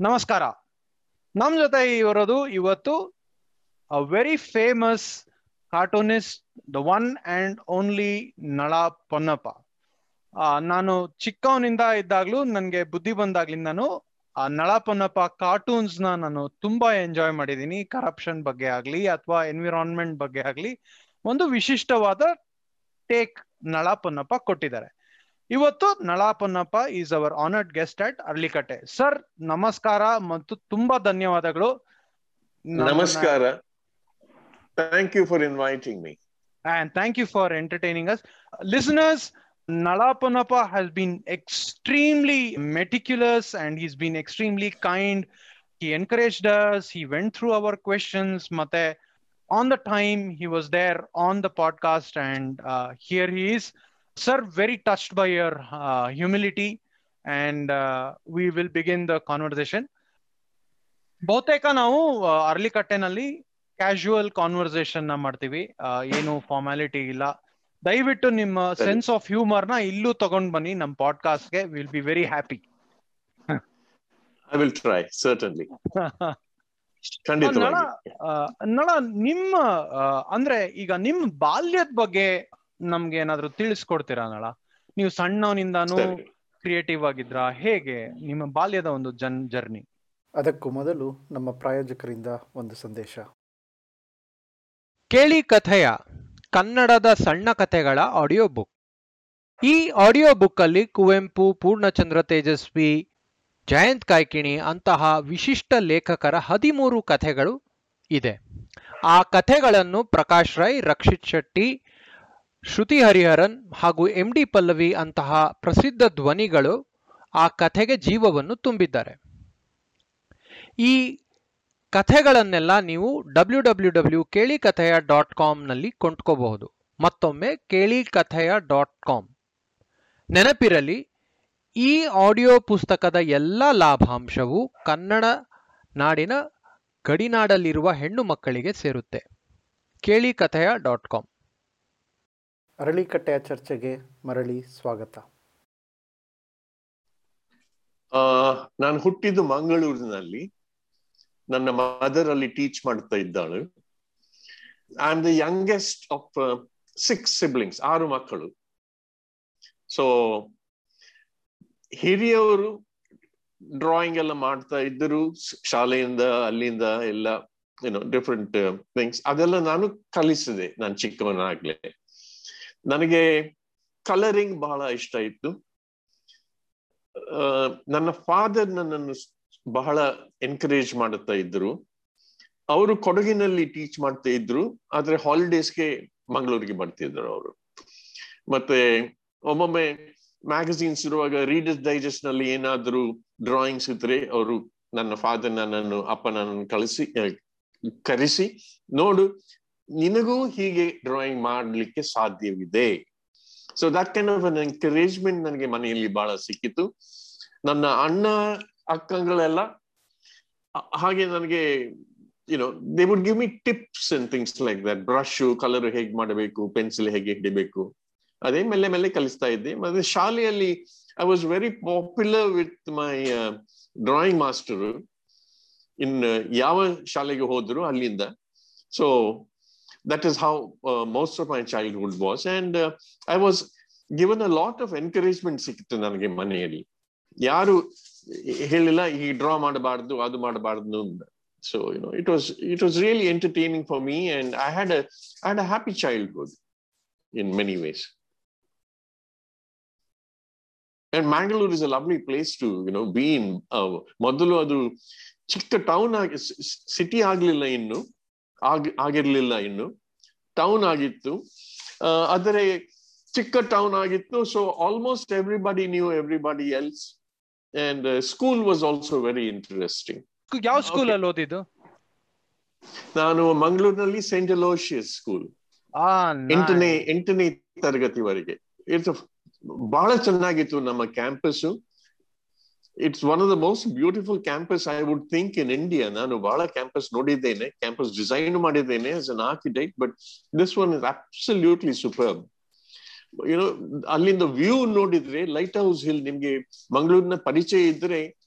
ನಮಸ್ಕಾರ. ನಮ್ ಜೊತೆ ಇರೋದು ಇವತ್ತು a very famous cartoonist the one and only Nala Ponnappa. ನಾನು ಚಿಕ್ಕವನಿಂದ ಇದ್ದಾಗ್ಲೂ ನನ್ಗೆ ಬುದ್ಧಿ ಬಂದಾಗ್ಲಿಂದನು ಆ ನಳ ಪೊನ್ನಪ್ಪ ಕಾರ್ಟೂನ್ಸ್ನ ನಾನು ತುಂಬಾ ಎಂಜಾಯ್ ಮಾಡಿದ್ದೀನಿ. ಕರಪ್ಷನ್ ಬಗ್ಗೆ ಆಗ್ಲಿ ಅಥವಾ ಎನ್ವಿರಾನ್ಮೆಂಟ್ ಬಗ್ಗೆ ಆಗ್ಲಿ ಒಂದು ವಿಶಿಷ್ಟವಾದ ಟೇಕ್ ನಳ ಪೊನ್ನಪ್ಪ ಕೊಟ್ಟಿದ್ದಾರೆ. ಇವತ್ತು Nala Ponnappa is our honoured guest at ಅರ್ಲಿಕಟ್ಟೆ sir ನಮಸ್ಕಾರ ಮತ್ತು ತುಂಬಾ ಧನ್ಯವಾದಗಳು ನಮ್ಮನ್ನ- ನಮಸ್ಕಾರ thank you for inviting me and thank you for entertaining us. Listeners, Nalapanapa has been extremely meticulous and he's been extremely kind. He encouraged us, he went through our questions. Mate, on the time he was there on the podcast, and uh, here he is. Sir, very touched by your uh, humility, and uh, we will begin the conversation. ಬಹುತೇಕ ನಾವು ಅರ್ಲಿಕಟ್ಟೆನಲ್ಲಿ casual ಕಾನ್ವರ್ಸೇಷನ್ನ ಮಾಡ್ತೀವಿ. ಏನು formality ಇಲ್ಲ. ದಯವಿಟ್ಟು ನಿಮ್ಮ sense of ಹ್ಯೂಮರ್ನ ಇಲ್ಲೂ ತಗೊಂಡ್ ಬನ್ನಿ. ನಮ್ಮ ಪಾಡ್ಕಾಸ್ಟ್ಗೆ will be very happy I will try certainly Nala ನಿಮ್ಮ ಅಂದ್ರೆ ಈಗ ನಿಮ್ ಬಾಲ್ಯದ ಬಗ್ಗೆ ನಮ್ಗೆ ಏನಾದ್ರು ತಿಳಿಸ್ಕೊಡ್ತೀರಾನಳ ನೀವು ಸಣ್ಣವನಿಂದಾನು ಕ್ರಿಯೇಟಿವ್ ಆಗಿದ್ರಾ? ಹೇಗೆ ನಿಮ್ಮ ಬಾಲ್ಯದ ಒಂದು ಜನ್ ಜರ್ನಿ ಅದಕ್ಕೂ ಮೊದಲು ನಮ್ಮ ಪ್ರಾಯೋಜಕರಿಂದ ಒಂದು ಸಂದೇಶ. ಕೇಳಿ ಕಥೆಯ ಕನ್ನಡದ ಸಣ್ಣ ಕಥೆಗಳ ಆಡಿಯೋ ಬುಕ್ ಈ ಆಡಿಯೋ ಬುಕ್ ಅಲ್ಲಿ ಕುವೆಂಪು ಪೂರ್ಣಚಂದ್ರ ತೇಜಸ್ವಿ ಜಯಂತ್ ಕಾಯ್ಕಿಣಿ ಅಂತಹ ವಿಶಿಷ್ಟ ಲೇಖಕರ ಹದಿಮೂರು ಕಥೆಗಳು ಇದೆ. ಆ ಕಥೆಗಳನ್ನು ಪ್ರಕಾಶ್ ರೈ ರಕ್ಷಿತ್ ಶೆಟ್ಟಿ ಶ್ರುತಿ ಹರಿಹರನ್ ಹಾಗೂ ಎಂಡಿ ಪಲ್ಲವಿ ಅಂತಹ ಪ್ರಸಿದ್ಧ ಧ್ವನಿಗಳು ಆ ಕಥೆಗೆ ಜೀವವನ್ನು ತುಂಬಿದ್ದಾರೆ. ಈ ಕಥೆಗಳನ್ನೆಲ್ಲ ನೀವು ಡಬ್ಲ್ಯೂ ಡಬ್ಲ್ಯೂ ಡಬ್ಲ್ಯೂ ಕೇಳಿ ಕಥೆಯ ಡಾಟ್ ಕಾಮ್ನಲ್ಲಿ ಕೊಂಡ್ಕೋಬಹುದು. ಮತ್ತೊಮ್ಮೆ ಕೇಳಿ ಕಥೆಯ ಡಾಟ್ ಕಾಮ್. ನೆನಪಿರಲಿ, ಈ ಆಡಿಯೋ ಪುಸ್ತಕದ ಎಲ್ಲ ಲಾಭಾಂಶವು ಕನ್ನಡ ನಾಡಿನ ಗಡಿನಾಡಲ್ಲಿರುವ ಹೆಣ್ಣು ಮಕ್ಕಳಿಗೆ ಸೇರುತ್ತೆ. ಕೇಳಿ ಕಥೆಯ ಡಾಟ್ ಕಾಮ್. ಅರಳಿಕಟ್ಟೆಯ ಚರ್ಚೆಗೆ ಮರಳಿ ಸ್ವಾಗತ. ಆ, ನಾನು ಹುಟ್ಟಿದ್ದು ಮಂಗಳೂರಿನಲ್ಲಿ. ನನ್ನ ಮದರ್ ಅಲ್ಲಿ ಟೀಚ್ ಮಾಡ್ತಾ ಇದ್ದಾಳು. I am the youngest of six siblings ಆರು ಮಕ್ಕಳು. ಸೊ ಹಿರಿಯವರು ಡ್ರಾಯಿಂಗ್ ಎಲ್ಲ ಮಾಡ್ತಾ ಇದ್ದರು ಶಾಲೆಯಿಂದ ಅಲ್ಲಿಂದ ಎಲ್ಲ ಏನೋ ಡಿಫ್ರೆಂಟ್ ಥಿಂಗ್ಸ್ ಅದೆಲ್ಲ ನಾನು ಕಲಿಸಿದೆ ನಾನು ಚಿಕ್ಕವನಾಗ್ಲೇ. ನನಗೆ ಕಲರಿಂಗ್ ಬಹಳ ಇಷ್ಟ ಇತ್ತು. ನನ್ನ ಫಾದರ್ ನನ್ನನ್ನು ಬಹಳ ಎನ್ಕರೇಜ್ ಮಾಡುತ್ತಾ ಇದ್ರು ಅವರು ಕೊಡಗಿನಲ್ಲಿ ಟೀಚ್ ಮಾಡ್ತಾ ಇದ್ರು ಆದ್ರೆ ಹಾಲಿಡೇಸ್ಗೆ ಮಂಗಳೂರಿಗೆ ಬರ್ತಿದ್ರು ಅವರು. ಮತ್ತೆ ಒಮ್ಮೊಮ್ಮೆ ಮ್ಯಾಗಝೀನ್ಸ್ ಇರುವಾಗ ರೀಡರ್ಸ್ ಡೈಜೆಸ್ಟ್ನಲ್ಲಿ ಏನಾದ್ರೂ ಡ್ರಾಯಿಂಗ್ಸ್ ಇದ್ರೆ ಅವರು ನನ್ನ ಫಾದರ್ ನನ್ನನ್ನು ಅಪ್ಪ ನನ್ನನ್ನು ಕಳಿಸಿ ಕರೆಸಿ, ನೋಡು ನಿನಗೂ ಹೀಗೆ ಡ್ರಾಯಿಂಗ್ ಮಾಡಲಿಕ್ಕೆ ಸಾಧ್ಯವಿದೆ. So that kind of an encouragement ನನಗೆ ಮನೆಯಲ್ಲಿ ಬಹಳ ಸಿಕ್ಕಿತು. ನನ್ನ ಅಣ್ಣ, ಅಕ್ಕಗಳೆಲ್ಲ ಹಾಗೆ ನನಗೆ you know they would give me tips and things like that brush colour ಹೇಗೆ ಮಾಡಬೇಕು ಪೆನ್ಸಿಲ್ ಹೇಗೆ ಹಿಡಿಬೇಕು. ಅದೇ ಮೇಲೆ ಮೇಲೆ ಕಲಿಸ್ತಾ ಇದ್ದೆ. ಮತ್ತೆ ಶಾಲೆಯಲ್ಲಿ I was very popular with my drawing master in ಯಾವ ಶಾಲೆಗೆ ಹೋದ್ರು ಅಲ್ಲಿಂದ. So that is how uh, most of my childhood was and uh, i was given a lot of encouragement ಸಿಕ್ಕಿತ್ತು ನನಗೆ ಮನೆಯಲ್ಲಿ ಯಾರು ಹೇಳಿಲ್ಲ ಈ ಡ್ರಾ ಮಾಡಬಾರ್ದು ಅದು ಮಾಡಬಾರ್ದು so you know it was it was really entertaining for me and I had I had a happy childhood in many ways and Mangalore is a lovely place to you know be in ಮೊದಲು ಅದು ಚಿಕ್ಕ town ಆಗಿ city ಆಗ್ಲಿಲ್ಲ ಇನ್ನು ಆಗ್ ಆಗಿರ್ಲಿಲ್ಲ ಇನ್ನು. Town ಆಗಿತ್ತು. ಆದರೆ ಚಿಕ್ಕ ಟೌನ್ ಆಗಿತ್ತು. So almost everybody knew everybody else and school was also very interesting ಯಾವ ಸ್ಕೂಲ್. ಅಲ್ಲಿ ಓದಿದ್ದು? ನಾನು ಮಂಗಳೂರಿನಲ್ಲಿ ಸೆಂಟ್ ಅಲೋಷಿಯಸ್ ಸ್ಕೂಲ್ ಆ ಎಂಟನೇ ಎಂಟನೇ ತರಗತಿವರೆಗೆ. ಇಟ್ಸ್ ಬಹಳ ಚೆನ್ನಾಗಿತ್ತು ನಮ್ಮ campus it's one of the most beautiful campus I would think in India ನಾನು ಬಹಳ ಕ್ಯಾಂಪಸ್ ನೋಡಿದ್ದೇನೆ ಕ್ಯಾಂಪಸ್ ಡಿಸೈನ್ ಮಾಡಿದ್ದೇನೆ as an architect but this one is absolutely super you know ಅಲ್ಲಿಂದ ವ್ಯೂ ನೋಡಿದ್ರೆ ಲೈಟ್ ಹೌಸ್ ಹಿಲ್ ನಿಮ್ಗೆ ಮಂಗಳೂರಿನ ಪರಿಚಯ ಇದ್ರೆ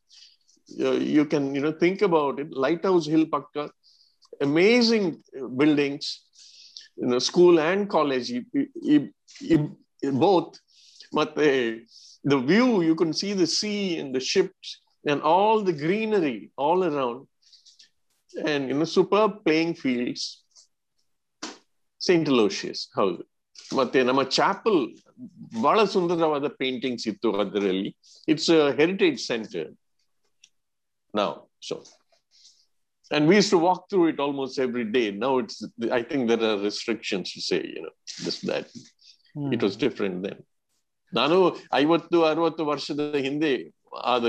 you can, you know, think about it. Lighthouse hill pakka amazing buildings, you know, school and college i- i- i- i- both but the view you can see the sea and the ships and all the greenery all around and you know superb playing fields saint aloysius ಹೌದು ಮತ್ತೆ ನಮ್ಮ chapel ಬಹಳ ಸುಂದರವಾದ paintings ಇತ್ತು ಅದರಲ್ಲಿ it's heritage centre now so and we used to walk through it almost every day now it's i think there are restrictions to say you know this that it was different then ನಾನು ಐವತ್ತು, ಅರವತ್ತು ವರ್ಷದ ಹಿಂದೆ ಆದ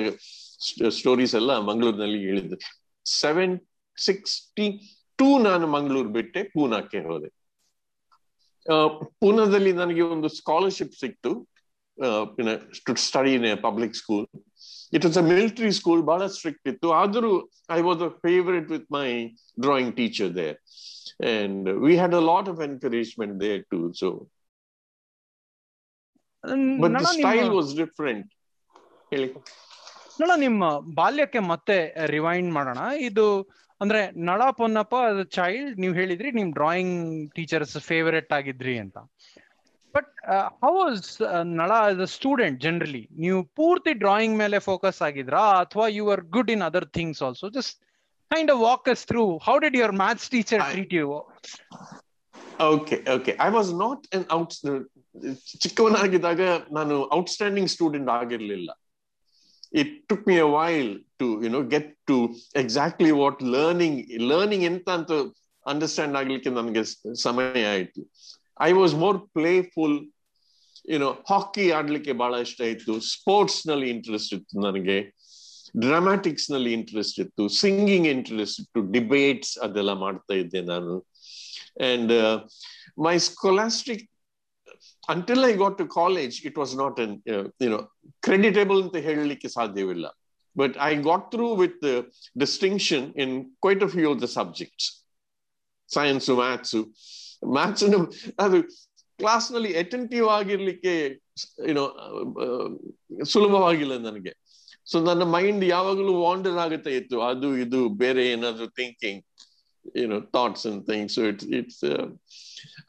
stories ಎಲ್ಲ ಮಂಗಳೂರಿನಲ್ಲಿ ಹೇಳಿದ್ದೆ. Seven sixty two ನಾನು ಮಂಗಳೂರು ಬಿಟ್ಟೆ, ಪೂನಾಕ್ಕೆ ಹೋದೆ. ಪೂನಾದಲ್ಲಿ ನನಗೆ ಒಂದು ಸ್ಕಾಲರ್ಶಿಪ್ ಸಿಕ್ತು. To study in public school it was a military school ಬಹಳ ಸ್ಟ್ರಿಕ್ಟ್ ಇತ್ತು. ಆದರೂ I was a favourite with my drawing teacher there and we had a lot of encouragement there too so but style was different ಹೇಳಿ. ನೋಡ ನಿಮ್ಮ ಬಾಲ್ಯಕ್ಕೆ ಮತ್ತೆ rewind ಮಾಡೋಣ. ಇದು ಅಂದ್ರೆ ನಳ ಪೊನ್ನಪ್ಪ ಚೈಲ್ಡ್ ನೀವು ಹೇಳಿದ್ರಿ ನಿಮ್ ಡ್ರಾಯಿಂಗ್ ಟೀಚರ್ಸ್ ಫೇವರೇಟ್ ಆಗಿದ್ರಿ ಅಂತ. But how was Nala as a student generally ನೀವು ಪೂರ್ತಿ ಡ್ರಾಯಿಂಗ್ ಮೇಲೆ ಫೋಕಸ್ ಆಗಿದ್ರಾ? ಅಥವಾ you are good in other things also just kind of walk us through how did your maths teacher treat you okay okay I was not an out ಚಿಕ್ಕವನಾಗಿದ್ದಾಗ ನಾನು outstanding student ಆಗಿರ್ಲಿಲ್ಲ. It took me a while to you know get to exactly what learning learning ಎಂತ ಅಂತ understand ಆಗ್ಲಿಕ್ಕೆ ನನಗೆ ಸಮಯ ಆಯ್ತು. I was more playful you know hockey ಆಡ್ಲಿಕ್ಕೆ ಬಹಳ ಇಷ್ಟ ಇತ್ತು. ಸ್ಪೋರ್ಟ್ಸ್ನಲ್ಲಿ ಇಂಟ್ರೆಸ್ಟ್ ಇತ್ತು ನನಗೆ. ಡ್ರಾಮ್ಯಾಟಿಕ್ಸ್ನಲ್ಲಿ ಇಂಟ್ರೆಸ್ಟ್ ಇತ್ತು. ಸಿಂಗಿಂಗ್ ಇಂಟ್ರೆಸ್ಟ್ ಇತ್ತು. ಡಿಬೇಟ್ಸ್ ಅದೆಲ್ಲ ಮಾಡ್ತಾ ಇದ್ದೆ ನಾನು. And my my got to college it was not an uh, you know creditable ಅಂತ ಹೇಳಲಿಕ್ಕೆ ಸಾಧ್ಯವಿಲ್ಲ got through with the distinction in quite a few of the subjects science maths maths ಅದು ಕ್ಲಾಸ್ನಲ್ಲಿ ಅಟೆಂಟಿವ್ ಆಗಿರ್ಲಿಕ್ಕೆ ಏನೋ ಸುಲಭವಾಗಿಲ್ಲ ನನಗೆ ಸೊ ನನ್ನ mind ಯಾವಾಗಲೂ wander ಆಗುತ್ತಾ ಇತ್ತು ಅದು ಇದು ಬೇರೆ ಏನಾದ್ರು thinking thoughts and things so it's it's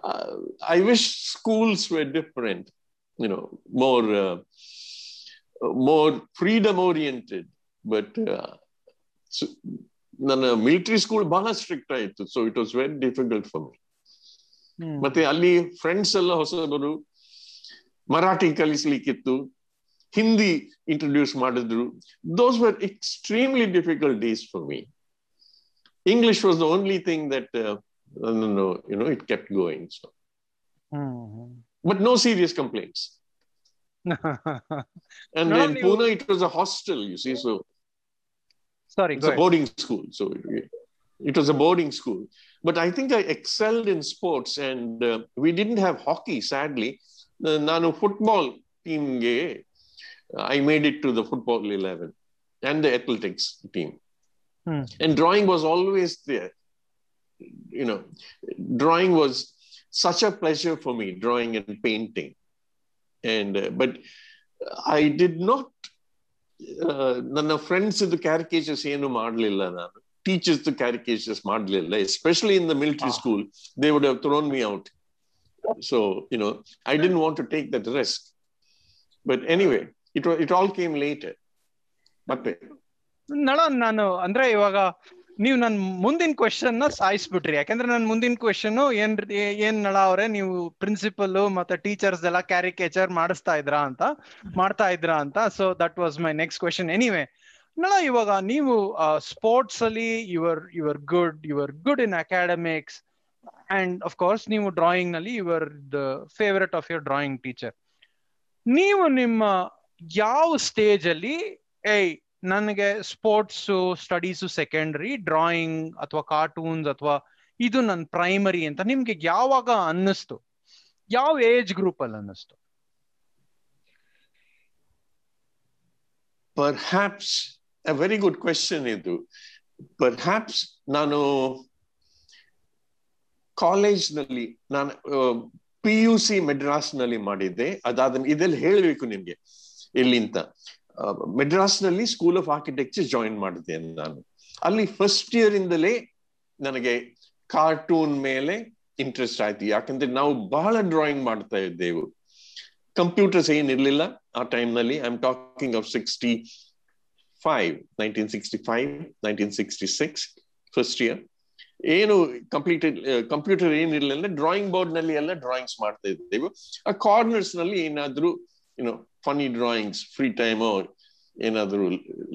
uh, i wish schools were different you know more uh, more freedom oriented but uh, so, ನನ್ನ ಮಿಲಿಟರಿ ಸ್ಕೂಲ್ ಬಹಳ ಸ್ಟ್ರಿಕ್ಟ್ ಆಯಿತು so it was very difficult for me ಮತ್ತೆ ಅಲ್ಲಿ friends ಎಲ್ಲ ಹೊಸಬರು ಮರಾಠಿ ಕಲಿಸ್ಲಿಕ್ಕಿತ್ತು Hindi introduce ಮಾಡಿದ್ರು. Those were extremely difficult days for me English was the only thing that uh, no, no, you know it kept going. So, but no serious complaints. And No, in you- Pune, it was a hostel. You see, so sorry it's a boarding school. So it, it was a boarding school. But I think I excelled in sports, and uh, we didn't have hockey. Sadly, Uh, ನಾನು football teamಗೆ I made it to the football eleven and the athletics team. Hmm. And drawing was always there. You know, drawing was such a pleasure for me, drawing and painting. And uh, but I did not. Uh, ನನ್ನ friends ಇದು ಕ್ಯಾರಿಕೇಚರ್ಸ್ ಏನು ಮಾಡಲಿಲ್ಲ ನಾನು teachers ಕ್ಯಾರಿಕೇಚರ್ಸ್ ಮಾಡಲಿಲ್ಲ especially in the military school they would have thrown me out so you know I didn't want to take that risk but anyway it it all came later ಮತ್ತೆ ನಳ ನಾನು ಅಂದ್ರೆ ಇವಾಗ ನೀವು ನನ್ನ ಮುಂದಿನ ಕ್ವೆಶನ್ನ ಸಾಯಿಸ್ಬಿಟ್ರಿ. ಯಾಕಂದ್ರೆ ನನ್ ಮುಂದಿನ ಕ್ವೆಶನ್ ಏನ್ ಏನ್ ನಳ ಅವ್ರೆ, ನೀವು ಪ್ರಿನ್ಸಿಪಲ್ ಮತ್ತೆ ಟೀಚರ್ಸ್ ಎಲ್ಲ ಕ್ಯಾರಿಕೇಚರ್ ಮಾಡಿಸ್ತಾ ಇದ್ರಾ ಅಂತ, ಮಾಡ್ತಾ ಇದ್ರಾ ಅಂತ. So that was my next question anyway Nala, ಇವಾಗ ನೀವು ಸ್ಪೋರ್ಟ್ಸ್ ಅಲ್ಲಿ your your good your good in academics and of course ನೀವು ಡ್ರಾಯಿಂಗ್ನಲ್ಲಿ your the favourite of your drawing teacher ನೀವು ನಿಮ್ಮ ಯಾವ ಸ್ಟೇಜ್ ಅಲ್ಲಿ, ಏಯ್ ನನಗೆ ಸ್ಪೋರ್ಟ್ಸ್, ಸ್ಟಡೀಸು ಸೆಕೆಂಡರಿ ಡ್ರಾಯಿಂಗ್ ಅಥವಾ ಕಾರ್ಟೂನ್ಸ್ ಅಥವಾ ಇದು ನನ್ನ ಪ್ರೈಮರಿ ಅಂತ ನಿಮ್ಗೆ ಯಾವಾಗ ಅನ್ನಿಸ್ತು? ಯಾವ ಏಜ್ ಗ್ರೂಪ್ ಅಲ್ಲಿ ಅನ್ನಿಸ್ತು? ಪರ್ಹ್ಯಾಪ್ಸ್ ವೆರಿ ಗುಡ್ ಕ್ವೆಶನ್ ಇದು. ಪರ್ಹ್ಯಾಪ್ಸ್ ನಾನು ಕಾಲೇಜ್ನಲ್ಲಿ ನಾನು ಪಿ ಯು ಸಿ ಮೆಡ್ರಾಸ್ನಲ್ಲಿ ಮಾಡಿದ್ದೆ. ಅದಾದ ಇದೆಲ್ಲ ಹೇಳಬೇಕು ನಿಮ್ಗೆ ಎಲ್ಲಿಂತ ಮೆಡ್ರಾಸ್ನಲ್ಲಿ ಸ್ಕೂಲ್ ಆಫ್ ಆರ್ಕಿಟೆಕ್ಚರ್ ಜಾಯಿನ್ ಮಾಡಿದೆ ನಾನು. ಅಲ್ಲಿ ಫಸ್ಟ್ ಇಯರ್ ಇಂದಲೇ ನನಗೆ ಕಾರ್ಟೂನ್ ಮೇಲೆ ಇಂಟ್ರೆಸ್ಟ್ ಆಯ್ತು. ಯಾಕಂದ್ರೆ ನಾವು ಬಹಳ ಡ್ರಾಯಿಂಗ್ ಮಾಡ್ತಾ ಇದ್ದೆವು. ಕಂಪ್ಯೂಟರ್ಸ್ ಏನಿರ್ಲಿಲ್ಲ ಆ ಟೈಮ್ನಲ್ಲಿ I am talking of sixty five nineteen sixty five nineteen sixty six first year ಏನು ಕಂಪ್ಲೀಟ್ ಕಂಪ್ಯೂಟರ್ ಏನಿರಲಿಲ್ಲ ಡ್ರಾಯಿಂಗ್ ಬೋರ್ಡ್ನಲ್ಲಿ ಎಲ್ಲ ಡ್ರಾಯಿಂಗ್ಸ್ ಮಾಡ್ತಾ ಇದ್ದೇವೆ. ಆ ಕಾರ್ನರ್ಸ್ನಲ್ಲಿ ಏನಾದ್ರೂ you know funny drawings free time ಏನಾದ್ರೂ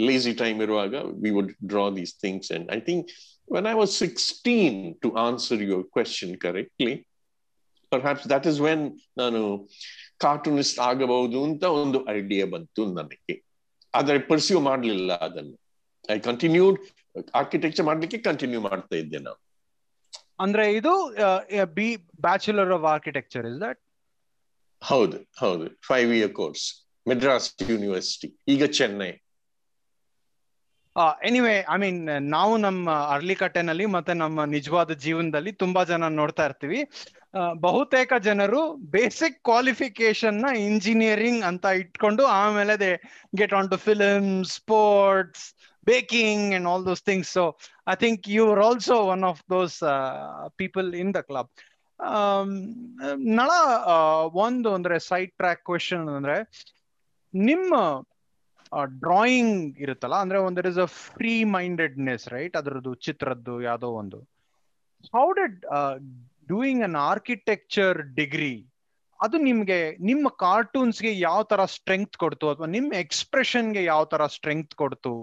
ಲೇಸಿ ಟೈಮ್ ಇರುವಾಗ we would draw these things and I think when I was 16, to answer your question correctly, perhaps that is when ನಾನು ಕಾರ್ಟೂನಿಸ್ಟ್ ಆಗಬಹುದು ಅಂತ ಒಂದು ಐಡಿಯಾ ಬಂತು ನನಗೆ. ಆದ್ರೆ ಪರ್ಸ್ಯೂ ಮಾಡಲಿಲ್ಲ ಅದನ್ನು. ಐ ಕಂಟಿನ್ಯೂಡ್ ಆರ್ಕಿಟೆಕ್ಚರ್ ಮಾಡ್ಲಿಕ್ಕೆ ಕಂಟಿನ್ಯೂ ಮಾಡ್ತಾ ಇದ್ದೆ ನಾನು. ಅಂದ್ರೆ ಇದು B bachelor of architecture is that ಹೌದು ಹೌದು. Five year course Madras university ಈಗ ಚೆನ್ನೈ ಎನಿವೆ ಐ ಮೀನ್ ನಾವು ನಮ್ಮ ಅರ್ಲಿಕಟ್ಟೆನಲ್ಲಿ ಮತ್ತೆ ನಮ್ಮ ನಿಜವಾದ ಜೀವನದಲ್ಲಿ ತುಂಬಾ ಜನ ನೋಡ್ತಾ ಇರ್ತೀವಿ. ಬಹುತೇಕ ಜನರು ಬೇಸಿಕ್ ಕ್ವಾಲಿಫಿಕೇಶನ್ನ ಇಂಜಿನಿಯರಿಂಗ್ ಅಂತ ಇಟ್ಕೊಂಡು ಆಮೇಲೆ they get on to film sports baking and all those things so I think you are also one of those people in the club Nala ಒಂದು ಅಂದ್ರೆ ಸೈಡ್ ಟ್ರ್ಯಾಕ್ ಕ್ವೆಶನ್ ಅಂದ್ರೆ ನಿಮ್ಮ ಡ್ರಾಯಿಂಗ್ ಇರುತ್ತಲ್ಲ, ಅಂದ್ರೆ ಒಂದು is a free mindedness right ಅದರದ್ದು ಚಿತ್ರದ್ದು ಯಾವುದೋ ಒಂದು. How did doing an architecture degree ಅದು ನಿಮ್ಗೆ, ನಿಮ್ಮ ಕಾರ್ಟೂನ್ಸ್ಗೆ ಯಾವ ತರ ಸ್ಟ್ರೆಂಗ್ತ್ ಕೊಡ್ತು, ಅಥವಾ ನಿಮ್ಮ ಎಕ್ಸ್ಪ್ರೆಷನ್ಗೆ ಯಾವ ತರ ಸ್ಟ್ರೆಂಗ್ತ್ ಕೊಡ್ತು?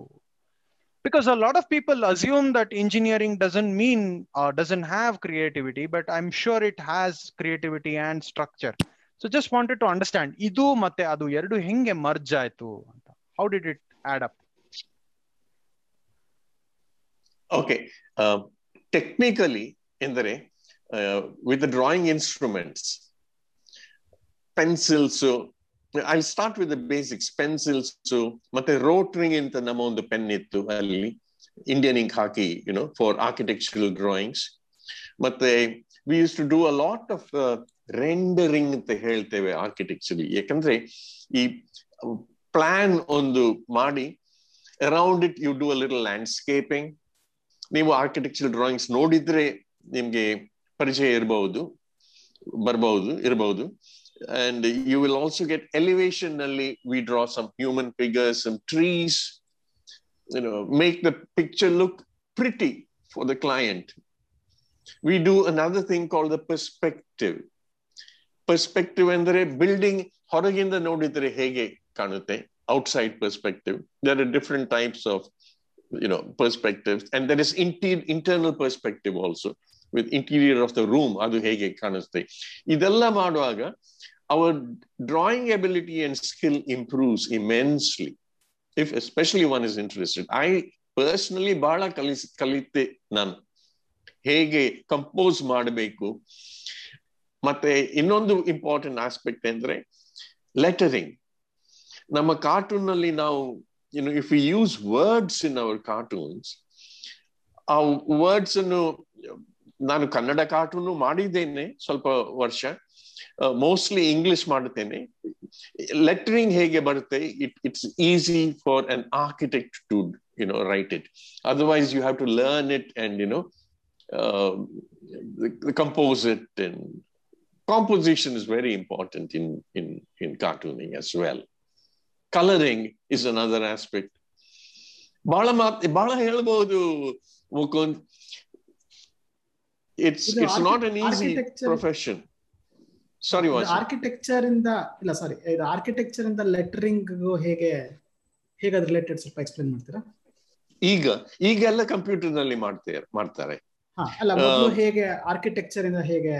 because a lot of people assume that engineering doesn't mean uh, doesn't have creativity but i'm sure it has creativity and structure so just wanted to understand ಇದು ಮತ್ತೆ ಅದು ಎರಡು ಹೆಂಗೆ ಮರ್ಜ್ ಆಯ್ತು ಅಂತ how did it add up okay technically ಎಂದರೆ with the drawing instruments pencils I start with the basics pencils ಮತ್ತೆ Rotring ಅಂತ ನಮ್ಮ ಒಂದು ಪೆನ್ ಇತ್ತು ಅಲ್ಲಿ Indian ink hockey you know for architectural drawings ಮತ್ತೆ we use to do a lot of rendering ಅಂತ ಹೇಳ್ತೇವೆ ಆರ್ಕಿಟೆಕ್ಚರ್ ಯಾಕಂದ್ರೆ ಈ ಪ್ಲಾನ್ ಒಂದು ಮಾಡಿ around it you do a little landscaping ನೀವು ಆರ್ಕಿಟೆಕ್ಚರ್ ಡ್ರಾಯಿಂಗ್ಸ್ ನೋಡಿದ್ರೆ ನಿಮ್ಗೆ ಪರಿಚಯ ಇರಬಹುದು ಬರಬಹುದು ಇರಬಹುದು and you will also get elevation nalli we draw some human figures some trees you know make the picture look pretty for the client we do another thing called the perspective perspective ಅಂದ್ರೆ building ಹೊರಗಿಂದ ನೋಡಿದ್ರೆ ಹೇಗೆ ಕಾಣುತ್ತೆ outside perspective there are different types of you know perspectives and there is inter- internal perspective also With interior of the room ಅದು ಹೇಗೆ ಕಾಣಿಸುತ್ತೆ ಇದೆಲ್ಲ ಮಾಡುವಾಗ our drawing ability and skill improves immensely if especially one is interested i personally ಬಹಳ ಕಲಿಸ್ ಕಲಿತೆ ನಾನು ಹೇಗೆ ಕಂಪೋಸ್ ಮಾಡಬೇಕು ಮತ್ತೆ ಇನ್ನೊಂದು ಇಂಪಾರ್ಟೆಂಟ್ ಆಸ್ಪೆಕ್ಟ್ ಅಂದ್ರೆ ಲೆಟರಿಂಗ್ ನಮ್ಮ ಕಾರ್ಟೂನ್ನಲ್ಲಿ ನಾವು know if we use words in our cartoons ಆ ವರ್ಡ್ಸ್ ಅನ್ನು ನಾನು ಕನ್ನಡ ಕಾರ್ಟೂನು ಮಾಡಿದ್ದೇನೆ ಸ್ವಲ್ಪ ವರ್ಷ ಮೋಸ್ಟ್ಲಿ ಇಂಗ್ಲಿಷ್ ಮಾಡುತ್ತೇನೆ ಲೆಟರಿಂಗ್ ಹೇಗೆ ಬರುತ್ತೆ it it's easy for an architect to you know write it otherwise you have to learn it and you know compose it and composition is very important in in in cartooning as well colouring is another aspect ಬಹಳ ಮಾತ್ ಬಹಳ ಹೇಳ್ಬಹುದು Mukund it's it's not an easy profession sorry architecture ಇಂದ ಇಲ್ಲ ಸಾರಿ ಇದು architecture ಇಂದ lettering ಹೇಗೆ ಹೇಗೆ ಅದ್ರ ರಿಲೇಟೆಡ್ ಸ್ವಲ್ಪ ಎಕ್ಸ್ಪ್ಲೇನ್ ಮಾಡ್ತೀರಾ? ಈಗ ಈಗೆಲ್ಲ ಕಂಪ್ಯೂಟರ್ನಲ್ಲಿ ಮಾಡ್ತಾರೆ. ಮಾಡ್ತಾರೆ ಹಾ ಅಲ್ಲ ಮೊದಲು ಹೇಗೆ ಆರ್ಕಿಟೆಕ್ಚರ್ ಇಂದ ಹೇಗೆ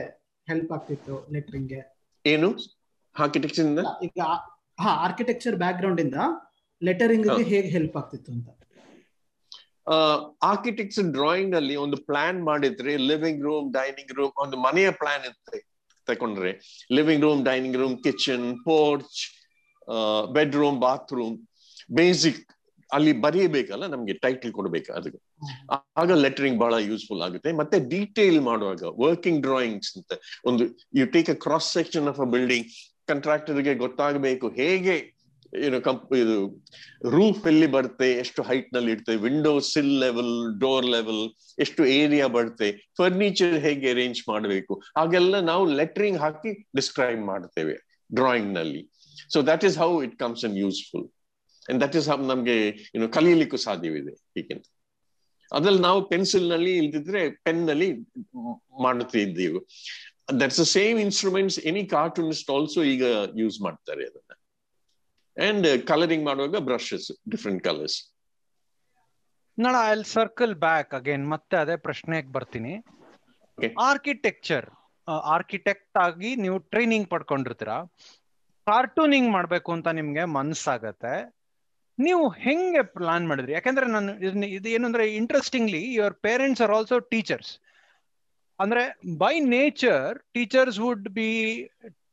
ಹೆಲ್ಪ್ ಆಗ್ತಿತ್ತು ಲೆಟರಿಂಗ್ಗೆ ಏನು? ಆರ್ಕಿಟೆಕ್ಚರ್ ಇಂದ ಈಗ ಹಾ ಆರ್ಕಿಟೆಕ್ಚರ್ ಬ್ಯಾಕ್ ಗ್ರೌಂಡ್ ಇಂದ ಲೆಟರಿಂಗ್ಗೆ ಹೇಗೆ ಹೆಲ್ಪ್ ಆಗ್ತಿತ್ತು ಅಂತ. ಆರ್ಕಿಟೆಕ್ಚರ್ ಡ್ರಾಯಿಂಗ್ನಲ್ಲಿ ಒಂದು ಪ್ಲಾನ್ ಮಾಡಿದ್ರೆ ಲಿವಿಂಗ್ ರೂಮ್ ಡೈನಿಂಗ್ ರೂಮ್ ಒಂದು ಮನೆಯ ಪ್ಲಾನ್ ಇರುತ್ತೆ ತಕೊಂಡ್ರೆ living room dining room kitchen porch bedroom bathroom basic ಅಲ್ಲಿ ಬರೆಯಬೇಕಲ್ಲ ನಮ್ಗೆ ಟೈಟಲ್ ಕೊಡ್ಬೇಕು ಅದಕ್ಕೆ. ಆಗ ಲೆಟರಿಂಗ್ ಬಹಳ ಯೂಸ್ಫುಲ್ ಆಗುತ್ತೆ. ಮತ್ತೆ ಡೀಟೇಲ್ ಮಾಡುವಾಗ ವರ್ಕಿಂಗ್ ಡ್ರಾಯಿಂಗ್ಸ್ ಅಂತ ಒಂದು you take a cross section of a building ಕಂಟ್ರಾಕ್ಟರ್ಗೆ ಗೊತ್ತಾಗಬೇಕು ಹೇಗೆ ಏನು ಕಂಪ್, ಇದು ರೂಫ್ ಎಲ್ಲಿ ಬರುತ್ತೆ, ಎಷ್ಟು ಹೈಟ್ನಲ್ಲಿ ಇಡ್ತೇವೆ window sill level door level ಎಷ್ಟು ಏರಿಯಾ ಬರುತ್ತೆ ಫರ್ನಿಚರ್ ಹೇಗೆ ಅರೇಂಜ್ ಮಾಡಬೇಕು, ಹಾಗೆಲ್ಲ ನಾವು ಲೆಟ್ರಿಂಗ್ ಹಾಕಿ ಡಿಸ್ಕ್ರೈಬ್ ಮಾಡ್ತೇವೆ ಡ್ರಾಯಿಂಗ್ನಲ್ಲಿ. So that is how it comes in useful and that is ನಮ್ಗೆ ಏನು ಕಲಿಯಲಿಕ್ಕೂ ಸಾಧ್ಯವಿದೆ ಹೀಗಿಂತ ಅದ್ರಲ್ಲಿ ನಾವು ಪೆನ್ಸಿಲ್ನಲ್ಲಿ ಇಲ್ದಿದ್ರೆ ಪೆನ್ನಲ್ಲಿ ಮಾಡುತ್ತಿದ್ದೀವಿ that's same instruments any cartoonist also ಈಗ ಯೂಸ್ ಮಾಡ್ತಾರೆ ಅದನ್ನ ಅಂಡ್ ಕಲರಿಂಗ್ ಮಾಡುವಾಗ ಬ್ರಷಸ್ ಡಿಫ್ರೆಂಟ್ ಕಲರ್ಸ್ ನೋಡ ಐ ಸರ್ಕಲ್ ಬ್ಯಾಕ್ ಅಗೇನ್ ಮತ್ತೆ ಅದೇ ಪ್ರಶ್ನೆಗೆ ಬರ್ತೀನಿ. ಆರ್ಕಿಟೆಕ್ಚರ್ ಆರ್ಕಿಟೆಕ್ಟ್ ಆಗಿ ನೀವು ಟ್ರೈನಿಂಗ್ ಪಡ್ಕೊಂಡಿರ್ತೀರ. ಕಾರ್ಟೂನಿಂಗ್ ಮಾಡ್ಬೇಕು ಅಂತ ನಿಮ್ಗೆ ಮನ್ಸಾಗತ್ತೆ. ನೀವು ಹೆಂಗೆ ಪ್ಲಾನ್ ಮಾಡಿದ್ರಿ? ಯಾಕಂದ್ರೆ ನಾನು ಇದು ಏನಂದ್ರೆ interestingly your parents are also teachers ಅಂದ್ರೆ by nature teachers would be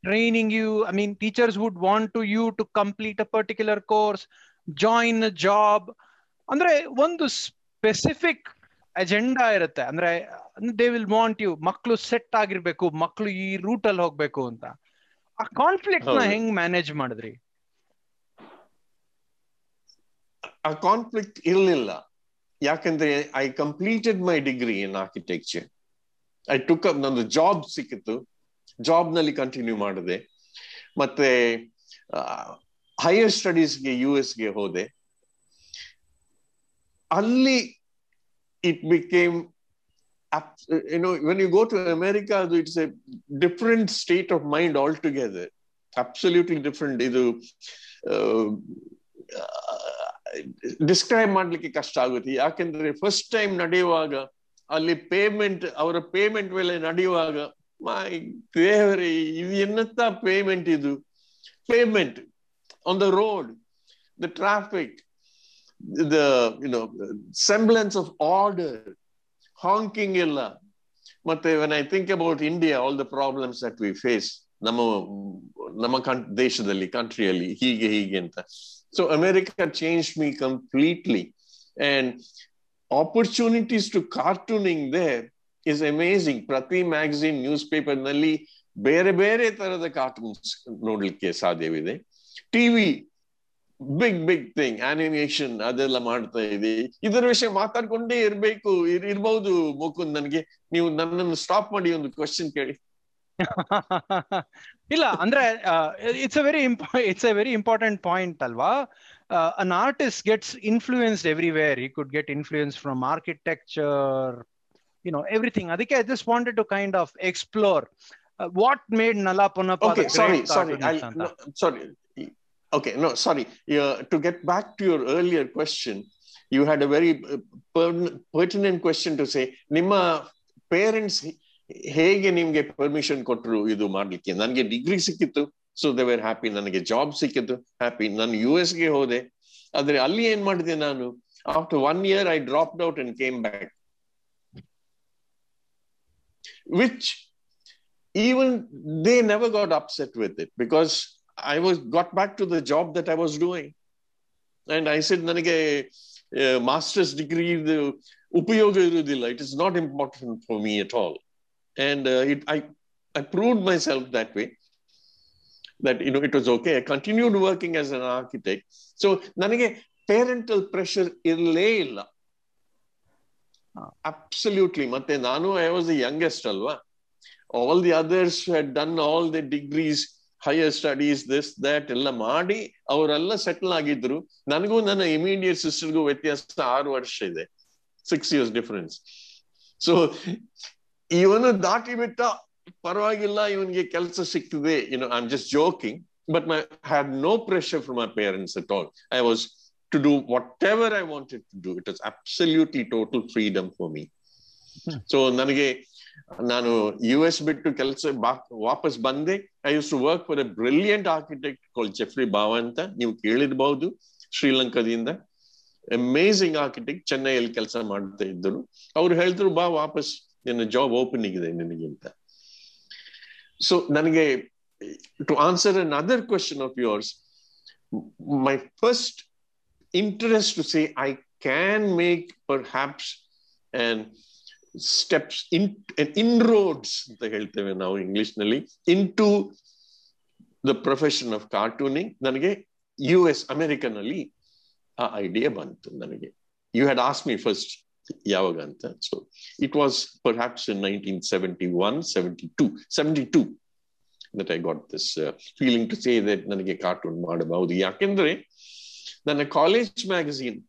training you I mean teachers would to to you to complete particular particular course join job ಅಂದ್ರೆ ಒಂದು ಸ್ಪೆಸಿಫಿಕ್ ಅಜೆಂಡಾ ಇರುತ್ತೆ ಅಂದ್ರೆ ದೇ ವಿಲ್ ವಾಂಟ್ ಯು ಮಕ್ಕಳು set ಆಗಿರ್ಬೇಕು ಮಕ್ಕಳು ಈ root ಅಲ್ಲಿ ಹೋಗ್ಬೇಕು ಅಂತ ಆ ಕಾನ್ಫ್ಲಿಕ್ಟ್ನ ಹೆಂಗ್ ಮ್ಯಾನೇಜ್ ಮಾಡಿದ್ರಿ ಆ ಕಾನ್ಫ್ಲಿಕ್ಟ್ ಇರಲಿಲ್ಲ ಯಾಕಂದ್ರೆ I completed my degree in architecture I took up ನಂದು ಜಾಬ್ ಸಿಕ್ಕಿತ್ತು ಜಾಬ್ನಲ್ಲಿ ಕಂಟಿನ್ಯೂ ಮಾಡಿದೆ. ಮತ್ತೆ ಹೈಯರ್ ಸ್ಟಡೀಸ್ಗೆ ಯು ಎಸ್ಗೆ ಹೋದೆ. ಅಲ್ಲಿ it became you know when you go to America ಅದು it's a different state of mind altogether absolutely different ಇದು ಡಿಸ್ಕ್ರೈಬ್ ಮಾಡ್ಲಿಕ್ಕೆ ಕಷ್ಟ ಆಗುತ್ತೆ. ಯಾಕೆಂದ್ರೆ ಫಸ್ಟ್ ಟೈಮ್ ನಡೆಯುವಾಗ, ಅಲ್ಲಿ ಪೇಮೆಂಟ್ ಅವರ ಪೇಮೆಂಟ್ ಮೇಲೆ ನಡೆಯುವಾಗ ಮೈ ದೇವರೇ ಇದು ಎನ್ನತ್ತ ಪೇಮೆಂಟ್ ಇದು payment on the road the traffic the you know semblance of order honking ಎಲ್ಲ ಮತ್ತೆ when I think about India all the problems that we face ನಮ್ಮ ನಮ್ಮ ಕಂ- ದೇಶದಲ್ಲಿ ಕಂಟ್ರಿಯಲ್ಲಿ ಹೀಗೆ ಹೀಗೆ ಅಂತ so America change me completely and opportunities to cartooning there is amazing ಪ್ರತಿ ಮ್ಯಾಗಝಿನ್ ನ್ಯೂಸ್ ಪೇಪರ್ನಲ್ಲಿ ಬೇರೆ ಬೇರೆ ತರದ ಕಾರ್ಟೂನ್ಸ್ ನೋಡ್ಲಿಕ್ಕೆ ಸಾಧ್ಯವಿದೆ. TV big big thing animation ಅದೆಲ್ಲ ಮಾಡ್ತಾ ಇದೆ. ಇದರ ವಿಷಯ ಮಾತಾಡ್ಕೊಂಡೇ ಇರ್ಬೇಕು, ಇರ್- ಇರ್ಬಹುದು ಮುಕುಂದ್ ನನಗೆ. ನೀವು ನನ್ನನ್ನು ಸ್ಟಾಪ್ ಮಾಡಿ ಒಂದು ಕ್ವಶನ್ ಕೇಳಿ. ಇಲ್ಲ, ಅಂದ್ರೆ it's a very it's a very important point ಅಲ್ವಾ? An artist gets influenced everywhere he could get influence from architecture you know everything ಅದಕ್ಕೆ I just wanted to kind of explore what made Nala ಪುನಪ okay sorry sorry I, no, sorry. Okay no sorry. Uh, to get back to your earlier question you had a very uh, pertinent question to say ನಿಮ್ಮ parents ಹೇಗೆ ನಿಮ್ಗೆ permission ಕೊಟ್ಟರು ಇದು ಮಾಡ್ಲಿಕ್ಕೆ? ನನಗೆ degree ಸಿಕ್ಕಿತ್ತು so they were happy ನನಗೆ job ಸಿಕ್ಕಿತ್ತು ಹ್ಯಾಪಿ ನಾನು ಯು ಗೆ ಹೋದೆ. ಆದ್ರೆ ಅಲ್ಲಿ ಏನ್ ಮಾಡಿದೆ ನಾನು? After one year I drop out and came back Which even they never got upset with it because I was got back to the job that I was doing. And I said, ನನಗೆ masters degree ಉಪಯೋಗ ಇರುವುದಿಲ್ಲ it is not important for me at all and it I I proved myself that way that you know it was okay I continued working as an architect so ನನಗೆ parental pressure ಇರಲೇ ಇಲ್ಲ Absolutely ಮತ್ತೆ ನಾನು I was the youngest ಅಲ್ವಾ? All the others done all the degrees, higher studies, this, that, ಎಲ್ಲ ಮಾಡಿ ಅವರೆಲ್ಲ settle ಆಗಿದ್ರು. ನನಗೂ ನನ್ನ ಇಮಿಡಿಯೇಟ್ ಸಿಸ್ಟರ್ಗೂ ವ್ಯತ್ಯಾಸ ಆರು ವರ್ಷ ಇದೆ. ಸಿಕ್ಸ್ ಇಯರ್ಸ್ ಡಿಫರೆನ್ಸ್ ಸೊ ಇವನು ದಾಟಿ ಬಿಟ್ಟ ಪರವಾಗಿಲ್ಲ, ಇವನಿಗೆ ಕೆಲಸ ಸಿಗ್ತದೆ you know I am just joking but my had no pressure from my parents at all I was to do whatever I wanted to do. It was absolutely total freedom for me. So ನನಗೆ ನಾನು U S ಬಿಟ್ಟು ಕೆಲಸ ವಾಪಸ್ ಬಂದೆ. I use to work for a brilliant architect call Geoffrey Bawa ಅಂತ ನೀವು ಕೇಳಿರ್ಬಹುದು ಶ್ರೀಲಂಕಾದಿಂದ. Amazing architect ಚೆನ್ನೈಯಲ್ಲಿ ಕೆಲಸ ಮಾಡ್ತಾ ಇದ್ದರು ಅವ್ರು ಹೇಳಿದ್ರು ಬಾ ವಾಪಸ್ ನಿನ್ನ ಜಾಬ್ ಓಪನ್ ಇದೆ ನಿನಗೆ ಅಂತ. ಸೊ ನನಗೆ to answer an other question of yours my first interest to say I can make perhaps and steps in inroads ಅಂತ ಹೇಳ್ತೇವೆ ನಾವು ಇಂಗ್ಲಿಷ್ ನಲ್ಲಿ into the profession of cartooning ನನಗೆ ಯು ಎಸ್ ಅಮೆರಿಕನಲ್ಲಿ ಆ ಐಡಿಯಾ ಬಂತು ನನಗೆ you had ask me first ಯಾವಾಗ ಅಂತ so it was perhaps in nineteen seventy one seventy two seventy two that I got this feeling to say that ನನಗೆ cartoon ಮಾಡಬಹುದು ಯಾಕೆಂದ್ರೆ ನನ್ನ college magazine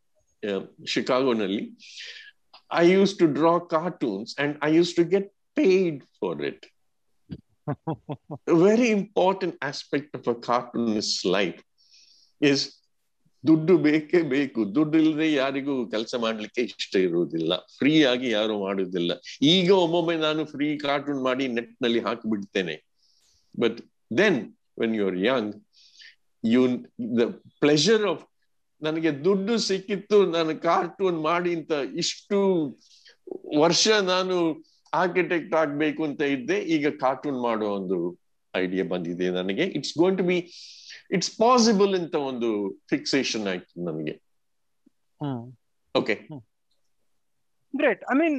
ಶಿಕಾಗೋನಲ್ಲಿ I use to draw cartoons and I use to get paid for it very important aspect of a cartoonist's life is ದುಡ್ಡು ಬೇಕೇ ಬೇಕು. ದುಡ್ಡು ಇಲ್ಲದೆ ಯಾರಿಗೂ ಕೆಲಸ ಮಾಡ್ಲಿಕ್ಕೆ ಇಷ್ಟ ಇರುವುದಿಲ್ಲ. ಫ್ರೀ ಆಗಿ ಯಾರು ಮಾಡುವುದಿಲ್ಲ. ಈಗ ಒಮ್ಮೊಮ್ಮೆ ನಾನು ಫ್ರೀ ಕಾರ್ಟೂನ್ ಮಾಡಿ ನೆಟ್ನಲ್ಲಿ ಹಾಕಿಬಿಡ್ತೇನೆ. But then when you are young you the pleasure of ನನಗೆ ದುಡ್ಡು ಸಿಕ್ಕಿತ್ತು ನಾನು ಕಾರ್ಟೂನ್ ಮಾಡಿ ಅಂತ ಇಷ್ಟು ವರ್ಷ ನಾನು ಆರ್ಕಿಟೆಕ್ಟ್ ಆಗ್ಬೇಕು ಅಂತ ಇದ್ದೆ ಈಗ ಕಾರ್ಟೂನ್ ಮಾಡೋ ಒಂದು ಐಡಿಯಾ ಬಂದಿದೆ ನನಗೆ. It's going to be it's possible ಅಂತ ಒಂದು ಫಿಕ್ಸೇಷನ್ ಆಯ್ತು ನನಗೆ. Okay great I mean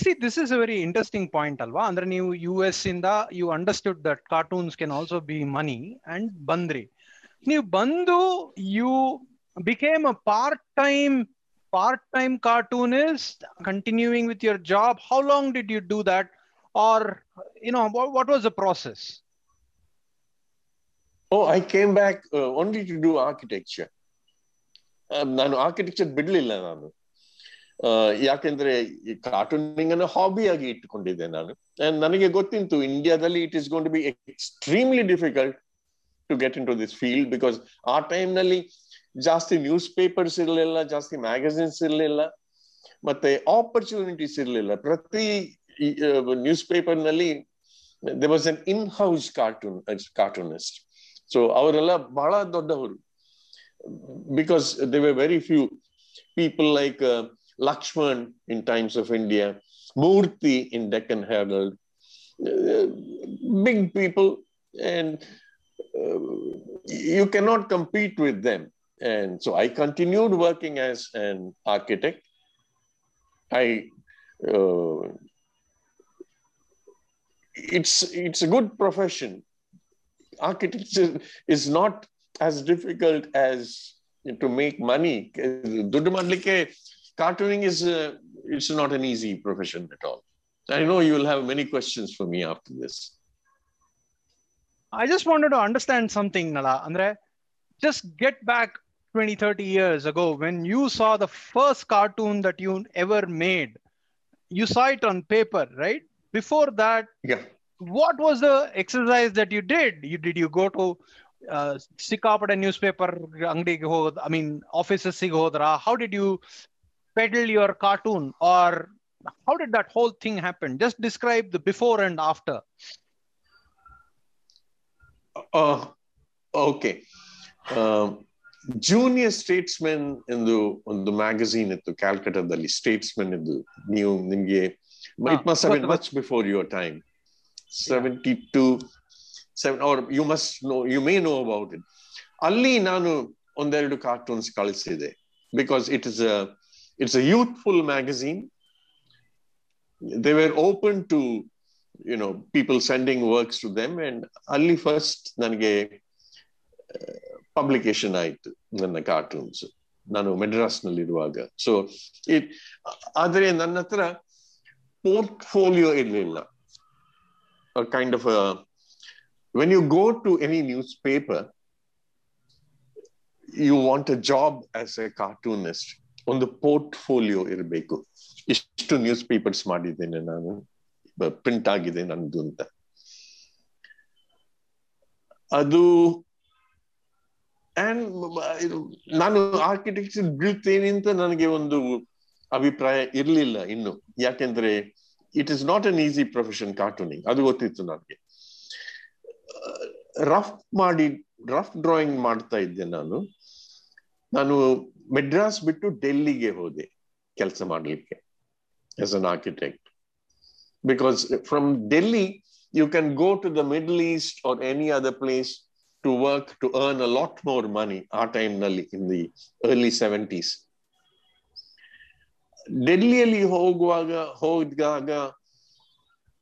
see this is a very interesting point ಅಲ್ವಾ? ಅಂದ್ರೆ ನೀವು ಯು ಎಸ್ ಇಂದ you understood that cartoons can also be money and ಬಂದ್ರಿ. ನೀವು ಬಂದು you became a part time part time cartoonist continuing with your job how long did you do that or you know what, what was the process oh i came back uh, only to do architecture ನಾನು architecture ಬಿಡ್ಲಿಲ್ಲ ನಾನು ಯಾಕೆಂದ್ರೆ ಈ cartooning ಅನ್ನು hobby ಆಗಿ ಇಟ್ಟುಕೊಂಡಿದ್ದೆ ನಾನು ನನಗೆ ಗೊತ್ತಿತ್ತು ಇಂಡಿಯಾದಲ್ಲಿ it is going to be extremely difficult to get into this field because ಆ ಟೈಮ್ ನಲ್ಲಿ ಜಾಸ್ತಿ ನ್ಯೂಸ್ ಪೇಪರ್ಸ್ ಇರಲಿಲ್ಲ ಜಾಸ್ತಿ ಮ್ಯಾಗಝಿನ್ಸ್ ಇರಲಿಲ್ಲ ಮತ್ತೆ ಆಪರ್ಚುನಿಟೀಸ್ ಇರಲಿಲ್ಲ ಪ್ರತಿ ನ್ಯೂಸ್ ಪೇಪರ್ ನಲ್ಲಿ there was an in house cartoon cartoonist so ಅವರೆಲ್ಲ ಬಹಳ ದೊಡ್ಡವರು because they were very few people like Laxman in Times of India Murthy in Deccan Herald big people and you cannot compete with them and so I continued working as an architect. I uh, it's it's a good profession. Architecture is not as difficult as to make money. Cartooning is a, it's not an easy profession at all. I know you will have many questions for me after this. I just wanted to understand something, Nala. Andre, just get back 20, 30 years ago when you saw the first cartoon that you ever made. You saw it on paper, right? Before that, yeah. what was the exercise that you did? You did you go to uh, Sikapata newspaper, I mean, offices hodra? How did you peddle your cartoon, or how did that whole thing happen? Just describe the before and after. Okay junior statesmen ಎಂದು ಒಂದು magazine ಇತ್ತು ಕ್ಯಾಲ್ಕಟಾದಲ್ಲಿ statesmen ಎಂದು ನೀವು ನಿಮ್ಗೆ it must have been much before your time seventy two seven or you must know you may know about it ಅಲ್ಲಿ ನಾನು ಒಂದೆರಡು cartoons ಕಳಿಸಿದೆ because it is it's a youthful magazine they were open to you know people sending works to them and ಅಲ್ಲಿ first ನನಗೆ publication ಆಯಿತು ನನ್ನ cartoons ನಾನು ಮೆಡ್ರಾಸ್ನಲ್ಲಿ ಇರುವಾಗ so it ಆದ್ರೆ ನನ್ನ ಹತ್ರ ಪೋರ್ಟ್ಫೋಲಿಯೋ ಇರಲಿಲ್ಲ. Kind of when you go to any newspaper you want a job as a cartoonist ಒಂದು ಪೋರ್ಟ್ಫೋಲಿಯೋ ಇರಬೇಕು. ಇಷ್ಟು ನ್ಯೂಸ್ ಪೇಪರ್ಸ್ ಮಾಡಿದ್ದೇನೆ ನಾನು. ಪ್ರಿಂಟ್ ಆಗಿದೆ ನನ್ನದು ಅಂತ. ಅದು ಅಂಡ್ ನಾನು ಆರ್ಕಿಟೆಕ್ಚರ್ ಬೀಳ್ತೇನೆ ಅಂತ ನನಗೆ ಒಂದು ಅಭಿಪ್ರಾಯ ಇರಲಿಲ್ಲ ಇನ್ನು. ಯಾಕೆಂದ್ರೆ it is not an easy profession cartooning ಅದು ಗೊತ್ತಿತ್ತು ನನಗೆ. ರಫ್ ಮಾಡಿ ರಫ್ ಡ್ರಾಯಿಂಗ್ ಮಾಡ್ತಾ ಇದ್ದೆ ನಾನು. ನಾನು ಮೆಡ್ರಾಸ್ ಬಿಟ್ಟು ಡೆಲ್ಲಿಗೆ ಹೋದೆ ಕೆಲಸ ಮಾಡಲಿಕ್ಕೆ as an architect because from Delhi you can go to the Middle East or any other place to work to earn a lot more money. Our time in the early 70s. ಡೆಲ್ಲಿಯಲ್ಲಿ ಹೋಗುವಾಗ ಹೋದಾಗ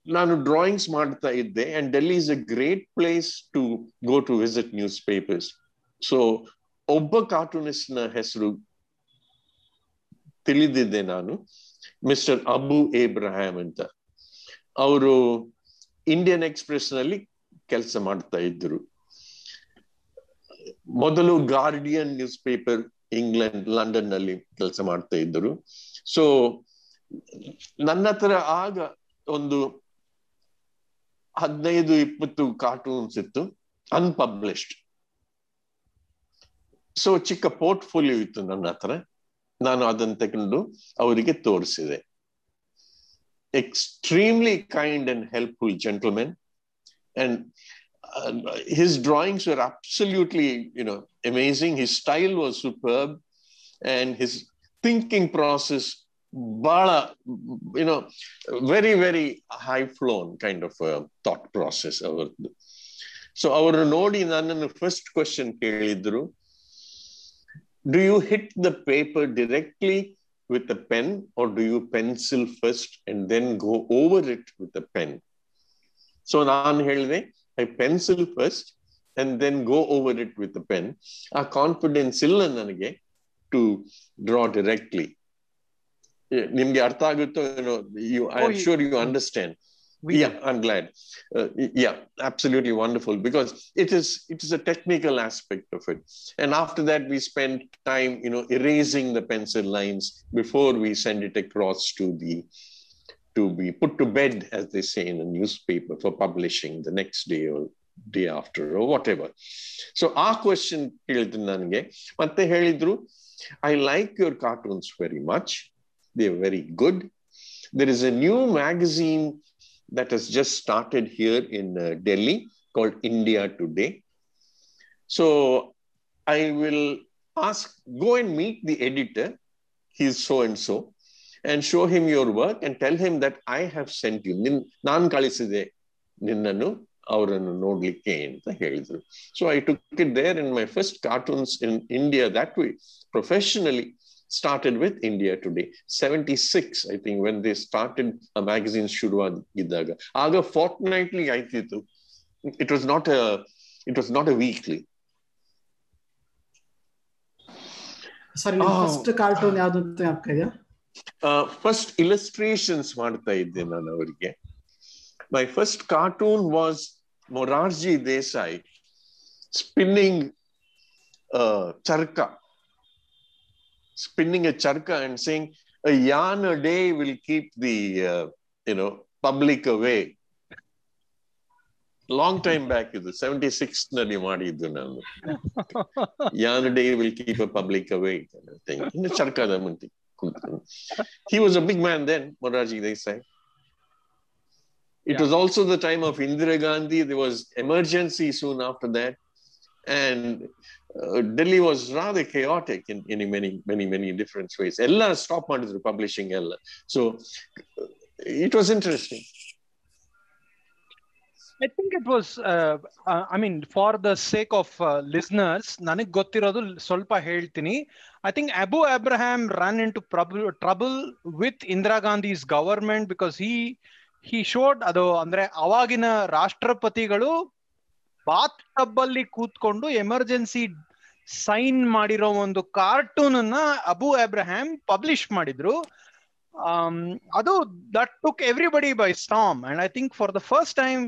ನಾನು drawings ಮಾಡ್ತಾ ಇದ್ದೆ and Delhi is a great place to go to visit newspapers so ಒಬ್ಬ ಕಾರ್ಟೂನಿಸ್ಟ್ನ ಹೆಸರು ತಿಳಿದಿದ್ದೆ ನಾನು ಮಿಸ್ಟರ್ ಅಬು ಏಬ್ರಹಾಂ ಅಂತ ಅವರು ಇಂಡಿಯನ್ ಎಕ್ಸ್ಪ್ರೆಸ್ನಲ್ಲಿ ಕೆಲಸ ಮಾಡ್ತಾ ಇದ್ರು ಮೊದಲು ಗಾರ್ಡಿಯನ್ ನ್ಯೂಸ್ ಪೇಪರ್ ಇಂಗ್ಲೆಂಡ್ ಲಂಡನ್ನಲ್ಲಿ ಕೆಲಸ ಮಾಡ್ತಾ ಇದ್ದರು. ಸೊ ನನ್ನ ಹತ್ರ ಆಗ ಒಂದು ಹದಿನೈದು, ಇಪ್ಪತ್ತು ಕಾರ್ಟೂನ್ಸ್ ಇತ್ತು ಅನ್ಪಬ್ಲಿಷ್ಡ್ ಸೊ ಚಿಕ್ಕ ಪೋರ್ಟ್ಫೋಲಿಯೋ ಇತ್ತು ನನ್ನ ಹತ್ರ. ನಾನು ಅದನ್ನ ತಗೊಂಡು ಅವರಿಗೆ ತೋರಿಸಿದೆ. Extremely kind and helpful gentlemen and his drawings were absolutely you know amazing his style was superb and his thinking process bala you know very very high flown kind of a thought process ಅವರದ್ದು so ಅವರು ನೋಡಿ ನನ್ನನ್ನು first question ಕೇಳಿದ್ರು do you hit the paper directly with a pen or do you pencil first and then go over it with a pen so ನಾನು ಹೇಳಿದೆ I pencil first and then go over it with the pen. ಆ confidence ಇಲ್ಲ ನನಗೆ to draw directly ನಿಮ್ಗೆ ಅರ್ಥ ಆಗುತ್ತೋ ಏನೋ you I am sure you understand yeah i'm glad uh, yeah absolutely wonderful because it is it is a technical aspect of it and after that we spend time you know erasing the pencil lines before we send it across to the to be put to bed, as they say in a newspaper, for publishing the next day or day after or whatever. So our question ಹೇಳಿದ್ರು ನನಗೆ ಮತ್ತೆ ಹೇಳಿದ್ರು I like your cartoons very much. They're very good. There is a new magazine that has just started here in uh, Delhi called India Today. So I will ask, go and meet the editor. He's so and so. and show him your work and tell him that I have sent you. ನಿನ್ ನಾನ್ ಕಳಿಸಿದೆ ನಿನ್ನನ್ನು ಅವರನ್ನು ನೋಡ್ಲಿಕ್ಕೆ ಅಂತ ಹೇಳಿದ್ರು so I took it there in my first cartoons in India that way professionally started with India Today. 76, I think, when they started a magazine ಶುರುವಾಗಿದ್ದಾಗ ಆಗ ಫಾರ್ಟ್ನೈಟ್ಲಿ ಆಯ್ತಿತ್ತು it was not a it was not a weekly ಸರಿ first cartoon ಯಾವ್ದು ಅಂತ ಜ್ಞಾಪಕ ಇದೆಯಾ first illustrations ಮಾಡ್ತಾ ಇದ್ದೆ ನಾನು ಅವರಿಗೆ my first cartoon was Morarji Desai spinning charkha spinning a charkha and saying a yarn a day will keep the uh, you know public away long time back ಇದು seventy six ನಲ್ಲಿ ಮಾಡಿದ್ದು ನಾನು ಯಾನ್ day will keep a public away ಇನ್ನು ಚರ್ಕದ ಮುಂತಿ he was a big man then, Moraji Desai. It Yeah. was also the time of Indira Gandhi. There was emergency soon after that. And uh, Delhi was rather chaotic in, in many, many, many different ways. Ella stopped ಮಾಡಿದ್ರು publishing Ella. So uh, it was interesting. I think it was, uh, uh, I mean, for the sake of uh, listeners, ನನಗೆ ಗೊತ್ತಿರೋದು ಸ್ವಲ್ಪ ಹೇಳ್ತೀನಿ I think Abu Abraham run into trouble with Indira Gandhi's government because he he showed ಅದು ಅಂದ್ರೆ ಅವಾಗಿನ ರಾಷ್ಟ್ರಪತಿಗಳು Baat tub ಅಲ್ಲಿ ಕೂತ್ಕೊಂಡು ಎಮರ್ಜೆನ್ಸಿ ಸೈನ್ ಮಾಡಿರೋ ಒಂದು ಕಾರ್ಟೂನ್ ಅನ್ನ ಅಬು ಅಬ್ರಹಾಮ್ ಪಬ್ಲಿಷ್ ಮಾಡಿದ್ರು ಅದು that took everybody by storm and I think for the first time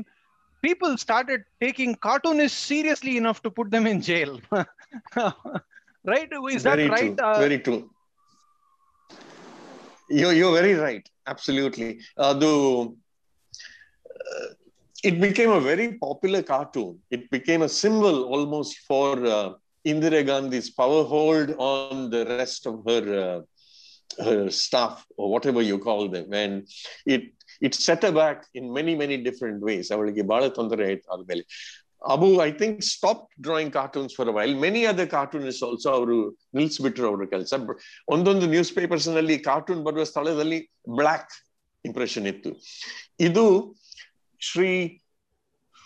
people started taking cartoon cartoonists seriously enough to put them in jail. right? Is that very right? True. Uh, very true. You're, you're very right. Absolutely. Adu, uh, it became a very popular cartoon. It became a symbol almost for uh, Indira Gandhi's power hold on the rest of her uh, her staff or whatever you call them, and it it set her back in many many different ways. ಅವಳಿಗೆ ಬಹಳ ತೊಂದರೆ ಆಯ್ತು ಆದ್ಮೇಲೆ Abu I think stop drawing cartoons for while many other cartoonist also ಅವರು ನಿಲ್ಸ್ಬಿಟ್ರು ಅವ್ರ ಕೆಲಸ ಒಂದೊಂದು newspapers ನಲ್ಲಿ ಕಾರ್ಟೂನ್ ಬರುವ ಸ್ಥಳದಲ್ಲಿ ಬ್ಲಾಕ್ ಇಂಪ್ರೆಷನ್ ಇತ್ತು ಇದು ಶ್ರೀ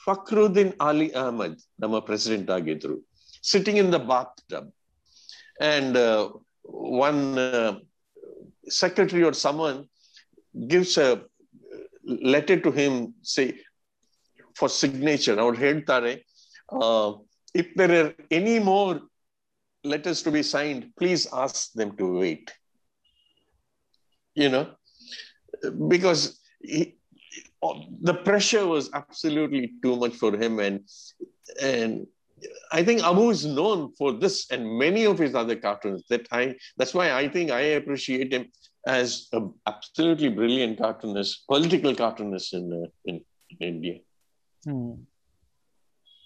ಫಕ್ರುದ್ದೀನ್ ಅಲಿ ಅಹಮದ್ ನಮ್ಮ ಪ್ರೆಸಿಡೆಂಟ್ ಆಗಿದ್ರು sitting in the bath tub and one secretary or someone gives a letter to him, say, for signature. Now, head hate. Eh? Uh, if there are any more letters to be signed, please ask them to wait. You know, because he, the pressure was absolutely too much for him, and and I think Abu is known for this and many of his other cartoons. That I that's why I think I appreciate him as an absolutely brilliant cartoonist, political cartoonist in uh, in, in India. Hmm.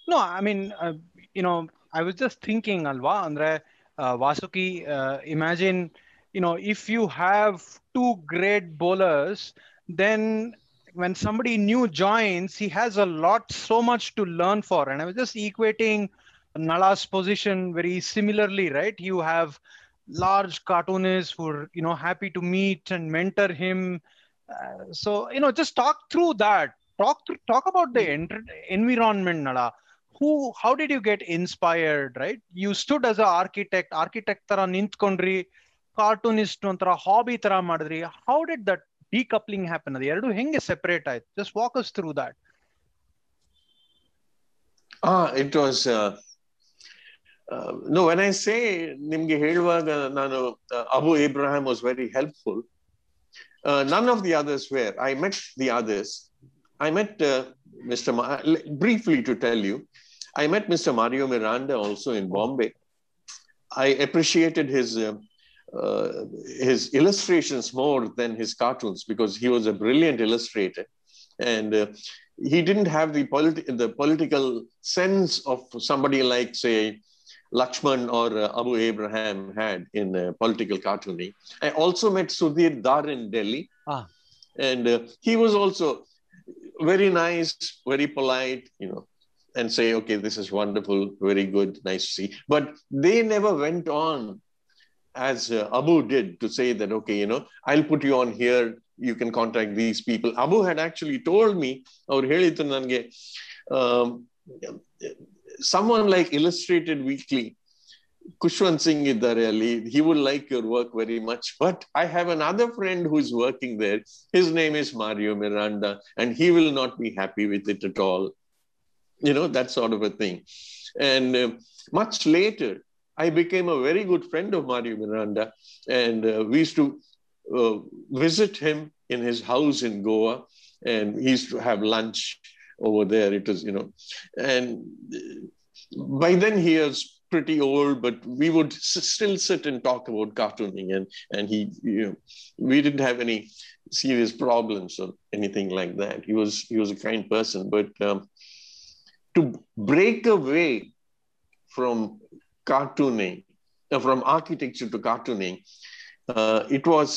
No, I mean, uh, you know, I was just thinking, Alva, Andre, uh, Vasuki, uh, imagine, you know, if you have two great bowlers, then when somebody new joins, he has a lot, so much to learn for. And I was just equating Nala's position very similarly, right? You have large cartoonists who are, you know, happy to meet and mentor him. Uh, so, you know, just talk through that Talk through, talk about the ent- environment, Nala. Who, how did you get inspired, right? You stood as an architect, architect ತರ ನಿಂತ್ಕೊಂಡ್ರಿ cartoonist ಒಂಥರ hobby ತರ ಮಾಡಿದ್ರಿ how did that decoupling happen ಅದು ಎರಡು ಹೆಂಗೆ separate ಆಯ್ತು just walk us through that Ah, it was. Uh, uh, no, when I say ನಿಮ್ಗೆ ಹೇಳುವಾಗ ನಾನು uh, Abu Abraham was very helpful. Uh, none of the others were. I met the others. I met uh, Mr. Ma- briefly to tell you, I met Mr. Mario Miranda also in Bombay. I appreciated his uh, uh, his illustrations more than his cartoons because he was a brilliant illustrator, and uh, he didn't have the politi- the political sense of somebody like say Lakshman or uh, Abu Abraham had in uh, political cartooning. I also met Sudhir Dar in Delhi, Ah. and uh, he was also very nice, very polite, you know, and say, okay, this is wonderful, very good, nice to see. But they never went on as uh, Abu did to say that, okay, you know, I'll put you on here, you can contact these people. Abu had actually told me, or um, someone like Illustrated Weekly Kushwant Singh ಇದ್ದಾರೆ ಅಲ್ಲಿ he would like your work very much but I have another friend who's working there his name is Mario Miranda and he will not be happy with it at all you know that sort of a thing and uh, much later I became a very good friend of Mario Miranda and uh, we used to uh, visit him in his house in Goa and he used to have lunch over there it was you know and by then he was pretty old, but we would s- still sit and talk about cartooning, and and he, you know, we didn't have any serious problems or anything like that. He was he was a kind person, but um, to break away from cartooning, uh, from architecture to cartooning, uh, it was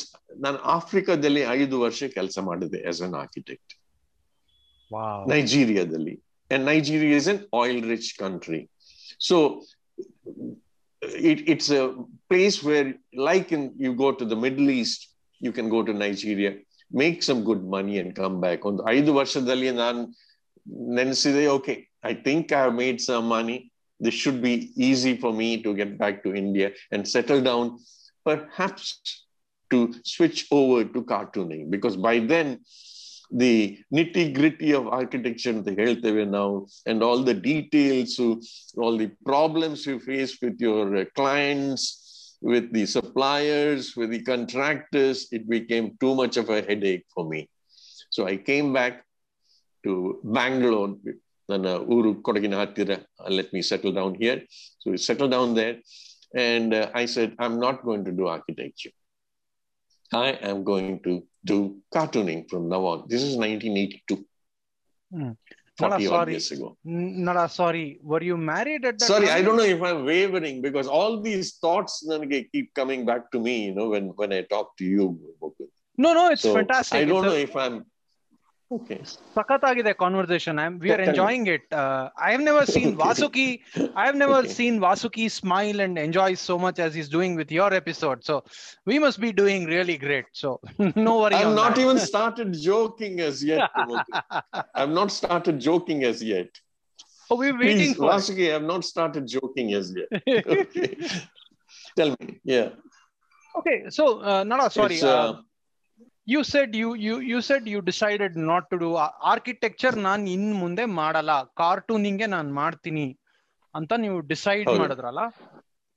ನಾನು ಆಫ್ರಿಕಾದಲ್ಲಿ ಐದು ವರ್ಷ ಕೆಲಸ ಮಾಡಿದೆ as an architect wow ನೈಜೀರಿಯಾದಲ್ಲಿ and Nigeria is an oil-rich country. So it, it's a place where, like in, you go to the Middle East, you can go to Nigeria, make some good money and come back. ಒಂದು ಐದು ವರ್ಷದಲ್ಲಿ ನಾನು ನೆನೆಸಿದೆ okay, I think I have made some money. This should be easy for me to get back to India and settle down, perhaps to switch over to cartooning because by then the nitty gritty of architecture in the were now, and all the details, all the problems you face with your uh, clients, with the suppliers, with the contractors, it became too much of a headache for me. So I came back to Bangalore. Then Uru uh, let me settle down here. So we settled down there. And uh, I said, I'm not going to do architecture. I am going to do cartooning from now on. This is 1982. Mm. Nala, sorry. years ago. Nala, sorry. Were you married at that Sorry, time? I don't know if I'm wavering because all these thoughts keep coming back to me, you know, when, when I talk to you. No, no, it's so fantastic. I don't it's know a... if I'm Okay. Sakatagide conversation. I'm, we are enjoying it. Uh, I have never seen Vasuki. I have never seen Vasuki smile and enjoy so much as he's doing with your episode. So we must be doing really great. So no worry. I'm not even started joking as yet. I'm not started joking as yet. Oh, we're waiting Please, for Vasuki. I've not started joking as yet. Okay. Tell me. Yeah. Okay. So, uh, Nada, sorry. uh, you said you you you said you decided not to do architecture ನಾನ್ ಇನ್ ಮುಂದೆ ಮಾಡಲ್ಲ ಕಾರ್ಟೂನಿಂಗೆ ನಾನ್ ಮಾಡ್ತೀನಿ ಅಂತ ನೀವು decide ಹೌದು. ಮಾಡಿದ್ರಲ್ಲ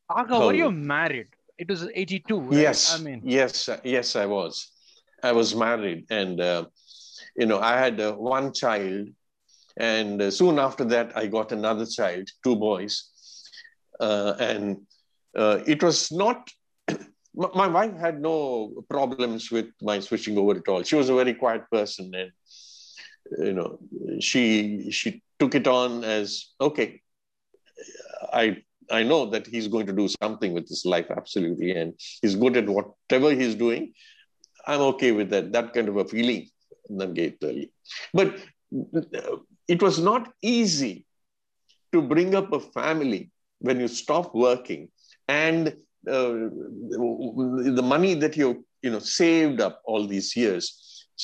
Aga, were you ಹೌದು. married? It was 82, right? Yes, I mean, yes, uh, yes, I was. I was married, and uh, you know, I had uh, one child, and uh, soon after that, I got another child, two my wife had no problems with my switching over at all. She was a very quiet person, and you know, she she took it on as okay. I I know that he's going to do something with his life absolutely, and he's good at whatever he's doing. I'm okay with that. That kind of a feeling that early, but it was not easy to bring up a family when you stop working and the money that you you know saved up all these years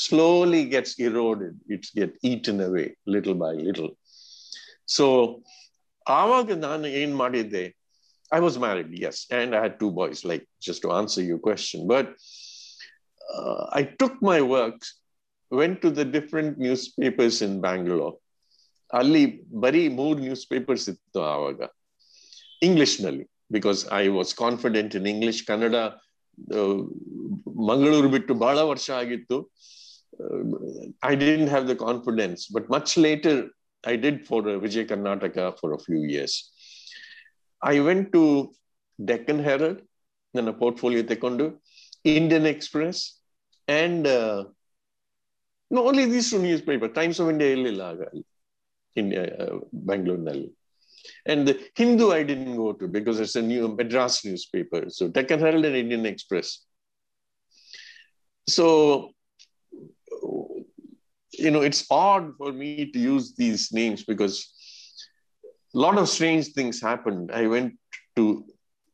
slowly gets eroded. It's get eaten away little by little. So ಆವಾಗ ನಾನು ಏನ್ ಮಾಡಿದ್ದೆ I was married yes and I had two boys like just to answer you question but I took my work went to the different newspapers in Bangalore ಅಲ್ಲಿ ಬರೀ ಮೂರು newspapers ಇತ್ತು ಆವಾಗ English ನಲ್ಲಿ Because I was confident in English Kannada Mangaluru ಬಿಟ್ಟು ಬಹಳ ವರ್ಷ ಆಗಿತ್ತು I didn't have the confidence but much later I did for uh, Vijay Karnataka for a few years. I went to Deccan Herald, then a portfolio tekondu, Indian Express, and uh, no, only these two newspapers, Times of India, in uh, Bangalore. Nalli. And the Hindu I didn't go to because it's a new Madras newspaper. So Deccan Herald and Indian Express. So you know, it's odd for me to use these names because a lot of strange things happened. I went to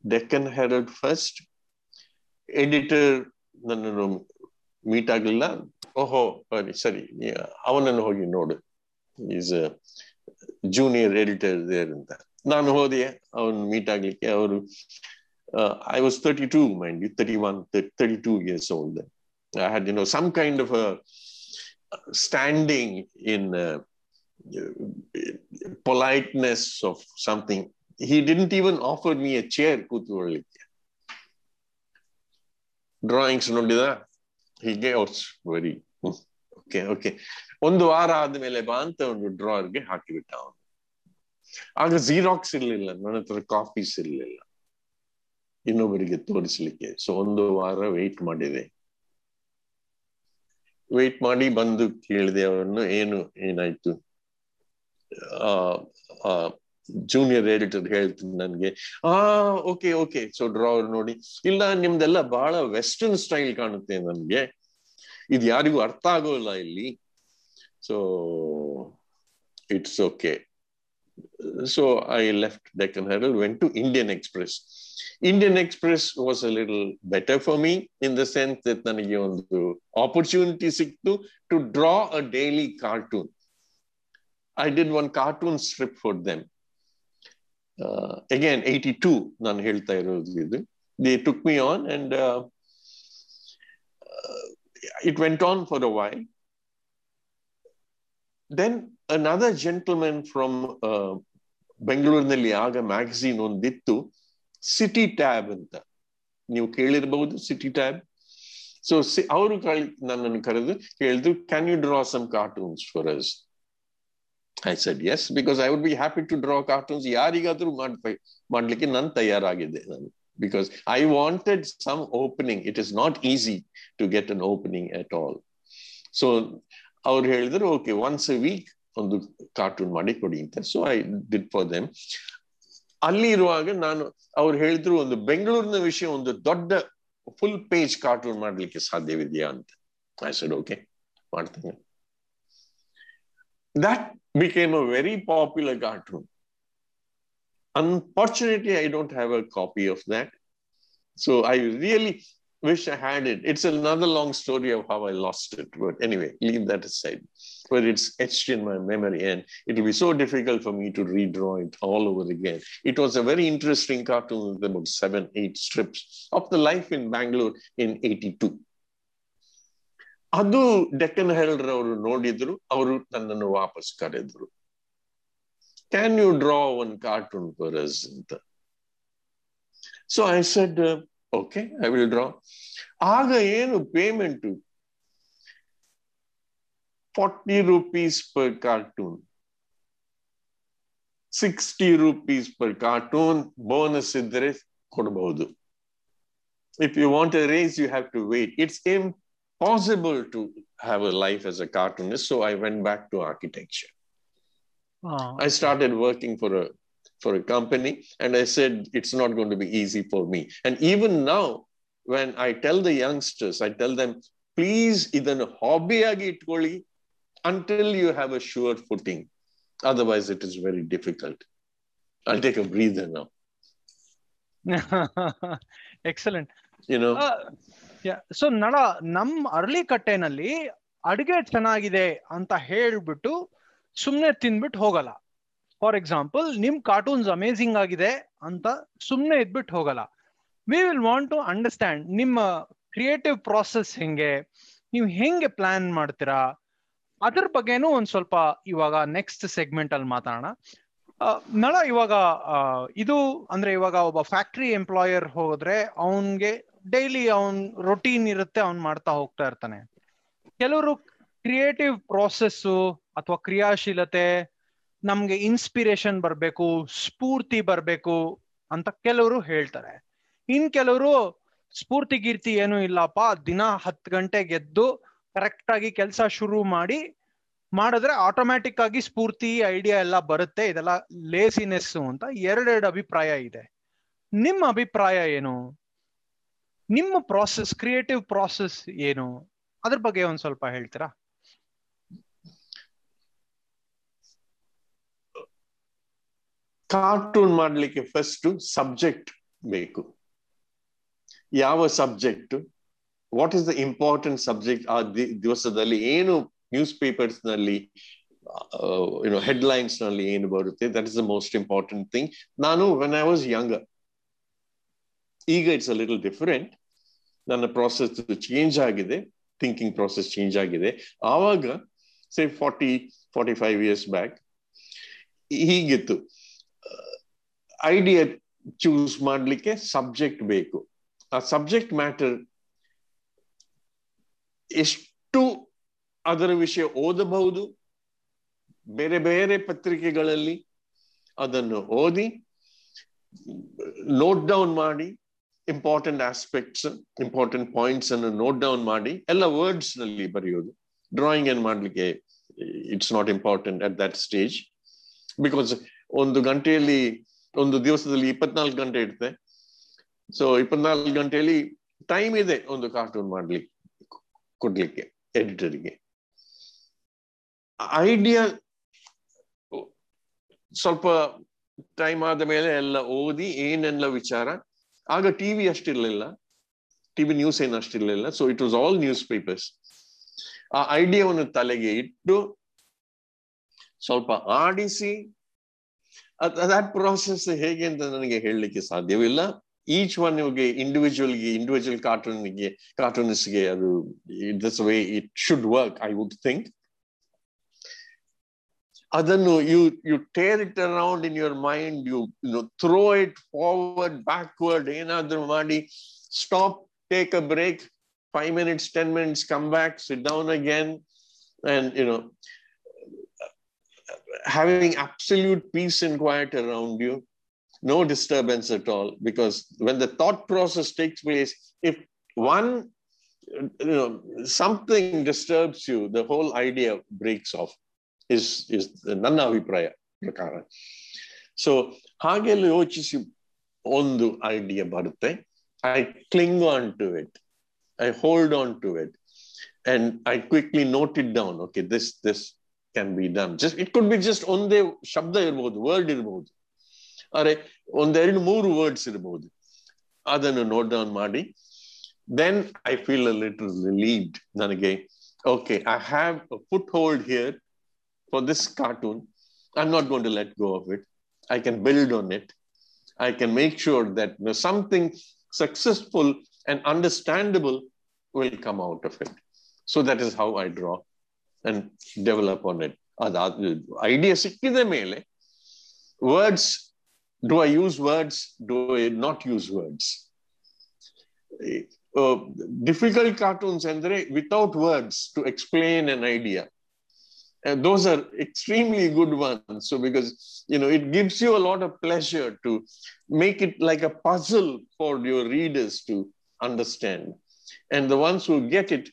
Deccan Herald first. Editor, ನನ್ನನ್ನು meet ಆಗಲಿಲ್ಲ ಓಹೋ ಸರಿ ಸರಿ ಅವನನ್ನು ಹೋಗಿ ನೋಡು is junior editor there ಅಂತ ನಾನು ಹೋದೆ ಅವನು ಮೀಟ್ ಆಗ್ಲಿಕ್ಕೆ ಅವರು I was thirty two mind thirty one thirty two years old I had you know some kind of standing in uh, politeness of something. He didn't even offer me a chair. ಕೂತ್ಕೊಳ್ಳಿಕ್ಕೆ drawings ನೋಡಿದ ಹೀಗೆ ಔಟ್ಸ್ very okay okay ಒಂದು ವಾರ ಆದ್ಮೇಲೆ ಬಾ ಅಂತ ಒಂದು ಡ್ರಾರ್ಗೆ ಹಾಕಿಬಿಟ್ಟ ಅವನು. ಆಗ ಜೀರಾಕ್ಸ್ ಇರ್ಲಿಲ್ಲ, ನನ್ನ ಹತ್ರ ಕಾಪೀಸ್ ಇರ್ಲಿಲ್ಲ. ಇನ್ನೊಬ್ಬರಿಗೆ ತೋರಿಸ್ಲಿಕ್ಕೆ. ಸೊ ಒಂದು ವಾರ ವೆಯ್ಟ್ ಮಾಡಿದೆ. ವೆಯ್ಟ್ ಮಾಡಿ ಬಂದು ಕೇಳಿದೆ ಅವನು ಏನು, ಏನಾಯ್ತು? ಆ ಜೂನಿಯರ್ ಎಡಿಟರ್ ಹೇಳ್ತೀನಿ ನನ್ಗೆ. ಆ ಓಕೆ ಓಕೆ ಸೊ ಡ್ರಾವರ್ ನೋಡಿ. ಇಲ್ಲ, ನಿಮ್ದೆಲ್ಲ ಬಹಳ ವೆಸ್ಟರ್ನ್ ಸ್ಟೈಲ್ ಕಾಣುತ್ತೆ ನನ್ಗೆ. ಇದು ಯಾರಿಗೂ ಅರ್ಥ ಆಗೋಲ್ಲ ಇಲ್ಲಿ. so it's okay so I left Deccan Herald went to Indian Express Indian Express was a little better for me in the sense that ನನಗೆ ಒಂದು ಆಪರ್ಚುನಿಟಿ ಸಿಕ್ತು to draw a daily cartoon I did one cartoon strip for them again eighty two ನಾನು ಹೇಳ್ತಾ ಇರೋದು ಇದು they took me on and it went on for a why then another gentlemen from ಬೆಂಗಳೂರಿನಲ್ಲಿ ಆಗ magazine ಒಂದಿತ್ತು city tab ಅಂತ ನೀವು ಕೇಳಿರಬಹುದು ಸಿಟಿ ಟ್ಯಾಬ್ ಸೊ ಅವರು ನನ್ನನ್ನು ಕರೆದು ಕೇಳಿದ್ರು can you draw some cartoons for us I said yes because I would be happy to draw cartoons ಯಾರಿಗಾದ್ರೂ ಮಾಡ್ಬೇಕು ಮಾಡ್ಲಿಕ್ಕೆ ನಾನು ತಯಾರಾಗಿದ್ದೆ ನಾನು because I wanted some opening it is not easy to get an opening at all so ಅವ್ರು ಹೇಳಿದ್ರು okay once a week ಒಂದು cartoon ಮಾಡಿ ಕೊಡಿ ಅಂತ. So I did for them ಅಲ್ಲಿ ಇರುವಾಗ ನಾನು, ಅವ್ರು ಹೇಳಿದ್ರು ಒಂದು ಬೆಂಗಳೂರಿನ ವಿಷಯ ಒಂದು ದೊಡ್ಡ ಫುಲ್ ಪೇಜ್ ಕಾರ್ಟೂನ್ ಮಾಡ್ಲಿಕ್ಕೆ ಸಾಧ್ಯವಿದೆಯಾ ಅಂತ. ಐ ಸೆಡ್ ಓಕೆ ಮಾಡ್ತೇನೆ. That became a very popular cartoon unfortunately I don't have a copy of that so I really wish I had it. It's another long story of how I lost it. But anyway, leave that aside. But it's etched in my memory, and it will be so difficult for me to redraw it all over again. It was a very interesting cartoon with about seven, eight strips of the life in Bangalore in 82. ಅದು ಡೆಕ್ಕನ್ ಹೆರಲ್ಡ್ ಅವರು ನೋಡಿದ್ರು ಅವರು ನನ್ನನ್ನು ವಾಪಸ್ ಕರೆದ್ರು can you draw one cartoon for us ಅಂತ so I said okay I will draw ಆಗ ಏನು payment forty rupees per cartoon sixty rupees per cartoon bonus ಇದ್ರೆ ಕೊಡಬಹುದು if you want a raise you have to wait it's impossible to have a life as a cartoonist so i went back to architecture i started working for a for a company and i said it's not going to be easy for me and even now when i tell the youngsters i tell them please ಇದನ್ನು hobby ಆಗಿ ಇಟ್ಕೊಳ್ಳಿ until you have a sure footing otherwise it is very difficult i'll take a breather now Excellent. you know so early ನಮ್ early ಕಟ್ಟೆನಲ್ಲಿ ಅಡುಗೆ ಚೆನ್ನಾಗಿದೆ ಅಂತ ಹೇಳ್ಬಿಟ್ಟು ಸುಮ್ಮನೆ ತಿನ್ಬಿಟ್ಟು ಹೋಗಲ್ಲ ಫಾರ್ ಎಕ್ಸಾಂಪಲ್ ನಿಮ್ ಕಾರ್ಟೂನ್ಸ್ ಅಮೇಸಿಂಗ್ ಆಗಿದೆ ಅಂತ ಸುಮ್ನೆ ಇದ್ಬಿಟ್ಟು ಹೋಗಲ್ಲ. We will want to understand ನಿಮ್ಮ ಕ್ರಿಯೇಟಿವ್ ಪ್ರಾಸೆಸ್ ಹೆಂಗೆ, ನೀವು ಹೆಂಗೆ ಪ್ಲಾನ್ ಮಾಡ್ತೀರಾ? ಅದ್ರ ಬಗ್ಗೆನೂ ಒಂದ್ ಸ್ವಲ್ಪ ಇವಾಗ ನೆಕ್ಸ್ಟ್ ಸೆಗ್ಮೆಂಟ್ ಅಲ್ಲಿ ಮಾತಾಡೋಣ. ನಳ ಇವಾಗ ಇದು ಅಂದ್ರೆ ಇವಾಗ ಒಬ್ಬ ಫ್ಯಾಕ್ಟ್ರಿ ಎಂಪ್ಲಾಯರ್ ಹೋದ್ರೆ ಅವನ್ಗೆ ಡೈಲಿ ಅವನ್ ರೊಟೀನ್ ಇರುತ್ತೆ, ಅವ್ನ್ ಮಾಡ್ತಾ ಹೋಗ್ತಾ ಇರ್ತಾನೆ. ಕೆಲವರು ಕ್ರಿಯೇಟಿವ್ ಪ್ರಾಸೆಸ್ಸು ಅಥವಾ ಕ್ರಿಯಾಶೀಲತೆ ನಮ್ಗೆ ಇನ್ಸ್ಪಿರೇಷನ್ ಬರಬೇಕು, ಸ್ಫೂರ್ತಿ ಬರ್ಬೇಕು ಅಂತ ಕೆಲವರು ಹೇಳ್ತಾರೆ. ಇನ್ ಕೆಲವರು ಸ್ಫೂರ್ತಿ ಗೀರ್ತಿ ಏನು ಇಲ್ಲಪ್ಪ, ದಿನ ಹತ್ತು ಗಂಟೆ ಗೆದ್ದು ಕರೆಕ್ಟ್ ಆಗಿ ಕೆಲಸ ಶುರು ಮಾಡಿ, ಮಾಡಿದ್ರೆ ಆಟೋಮ್ಯಾಟಿಕ್ ಆಗಿ ಸ್ಫೂರ್ತಿ ಐಡಿಯಾ ಎಲ್ಲ ಬರುತ್ತೆ. ಇದೆಲ್ಲ ಲೇಸಿನೆಸ್ ಅಂತ ಎರಡೆರಡು ಅಭಿಪ್ರಾಯ ಇದೆ. ನಿಮ್ಮ ಅಭಿಪ್ರಾಯ ಏನು? ನಿಮ್ಮ ಪ್ರಾಸೆಸ್ ಕ್ರಿಯೇಟಿವ್ ಪ್ರಾಸೆಸ್ ಏನು? ಅದ್ರ ಬಗ್ಗೆ ಒಂದ್ ಸ್ವಲ್ಪ ಹೇಳ್ತೀರಾ? ಕಾರ್ಟೂನ್ ಮಾಡ್ಲಿಕ್ಕೆ ಫಸ್ಟ್ ಸಬ್ಜೆಕ್ಟ್ ಬೇಕು. ಯಾವ subject what is the important subject ಆ ದಿವಸದಲ್ಲಿ ಏನು ನ್ಯೂಸ್ ಪೇಪರ್ಸ್ನಲ್ಲಿ ಯುನೋ ಹೆಡ್ಲೈನ್ಸ್ನಲ್ಲಿ ಏನು ಬರುತ್ತೆ? That is the most important thing ನಾನು ವೆನ್ ಐ ವಾಸ್ ಯಂಗರ್ ಈಗ ಇಟ್ಸ್ ಅ ಲಿಟಲ್ ಡಿಫರೆಂಟ್ ನನ್ನ ಪ್ರಾಸೆಸ್ ಚೇಂಜ್ ಆಗಿದೆ ಥಿಂಕಿಂಗ್ ಪ್ರಾಸೆಸ್ ಚೇಂಜ್ ಆಗಿದೆ. ಆವಾಗ say forty forty five years back ಹೀಗಿತ್ತು. ಐಡಿಯಾ ಚೂಸ್ ಮಾಡ್ಲಿಕ್ಕೆ ಸಬ್ಜೆಕ್ಟ್ ಬೇಕು. ಆ ಸಬ್ಜೆಕ್ಟ್ ಮ್ಯಾಟರ್ ಎಷ್ಟು ಅದರ ವಿಷಯ ಓದಬಹುದು? ಬೇರೆ ಬೇರೆ ಪತ್ರಿಕೆಗಳಲ್ಲಿ ಅದನ್ನು ಓದಿ ನೋಟ್ ಡೌನ್ ಮಾಡಿ ಇಂಪಾರ್ಟೆಂಟ್ ಆಸ್ಪೆಕ್ಟ್ಸ್ ಇಂಪಾರ್ಟೆಂಟ್ ಪಾಯಿಂಟ್ಸ್ ಅನ್ನು ನೋಟ್ ಡೌನ್ ಮಾಡಿ, ಎಲ್ಲ ವರ್ಡ್ಸ್ನಲ್ಲಿ ಬರೆಯೋದು. ಡ್ರಾಯಿಂಗ್ ಏನ್ ಮಾಡ್ಲಿಕ್ಕೆ it's not important at that stage because ಒಂದು ಗಂಟೆಯಲ್ಲಿ ಒಂದು ದಿವಸದಲ್ಲಿ ಇಪ್ಪತ್ನಾಲ್ಕು ಗಂಟೆ ಇರುತ್ತೆ. ಸೊ ಇಪ್ಪತ್ನಾಲ್ಕು ಗಂಟೆಯಲ್ಲಿ ಟೈಮ್ ಇದೆ ಒಂದು ಕಾರ್ಟೂನ್ ಮಾಡ್ಲಿಕ್ಕೆ ಕೊಡ್ಲಿಕ್ಕೆ ಎಡಿಟರ್ಗೆ ಐಡಿಯಾ ಸ್ವಲ್ಪ ಟೈಮ್ ಆದ ಮೇಲೆ ಎಲ್ಲ ಓದಿ ಏನೆಲ್ಲ ವಿಚಾರ, ಆಗ ಟಿವಿ ಅಷ್ಟಿರ್ಲಿಲ್ಲ. ಟಿವಿ ನ್ಯೂಸ್ ಏನು ಅಷ್ಟಿರ್ಲಿಲ್ಲ. So it was all newspapers ಆ ಐಡಿಯಾವನ್ನು ತಲೆಗೆ ಇಟ್ಟು ಸ್ವಲ್ಪ ಆಡಿಸಿ ದಟ್ ಪ್ರಾಸೆಸ್ ಹೇಗೆ ಅಂತ ನನಗೆ ಹೇಳಲಿಕ್ಕೆ ಸಾಧ್ಯವಿಲ್ಲ. ಈಚ್ ಒನ್ ನಿಮಗೆ ಇಂಡಿವಿಜುವಲ್ಗೆ ಇಂಡಿವಿಜುವಲ್ ಕಾರ್ಟೂನ್ಗೆ ಕಾರ್ಟೂನಿಸ್ಟ್ಗೆ ಅದು this way it should work I would think ಅದನ್ನು you you tear it around in your mind you throw it forward backward ಏನಾದ್ರೂ ಮಾಡಿ stop take a break five minutes ten minutes come back sit down again and you know having absolute peace and quiet around you, no disturbance at all. Because when the thought process takes place, if one, you know, something disturbs you, the whole idea breaks off. Is is ನನ್ನ ಅಭಿಪ್ರಾಯ ಪ್ರಕಾರ so ಹಾಗೆಲ್ಲ ಯೋಚಿಸಿ ಒಂದು idea ಬರುತ್ತೆ I cling on to it I hold on to it and I quickly note it down okay this this can be done just it could be just ಒಂದೇ ಶಬ್ದ ಇರಬಹುದು ವರ್ಡ್ ಇರಬಹುದು ಅರೆ ಒಂದೆರಡು ಮೂರು ವರ್ಡ್ಸ್ ಇರಬಹುದು ಅದನ್ನು ನೋಟ್ ಡೌನ್ ಮಾಡಿ then I feel a little relieved ನನಗೆ okay I have put hold here for this cartoon I am not going to let go of it I can build on it I can make sure that something successful and understandable will come out of it so that is how I draw and develop on it ಅದಾದ idea ಸಿಕ್ಕಿದ ಮೇಲೆ words do I use words? Do I not use words? Uh, difficult cartoons and without words to explain an idea. And those are extremely good ones. So because you know it gives you a lot of pleasure to make it like a puzzle for your readers to understand. And the ones who get it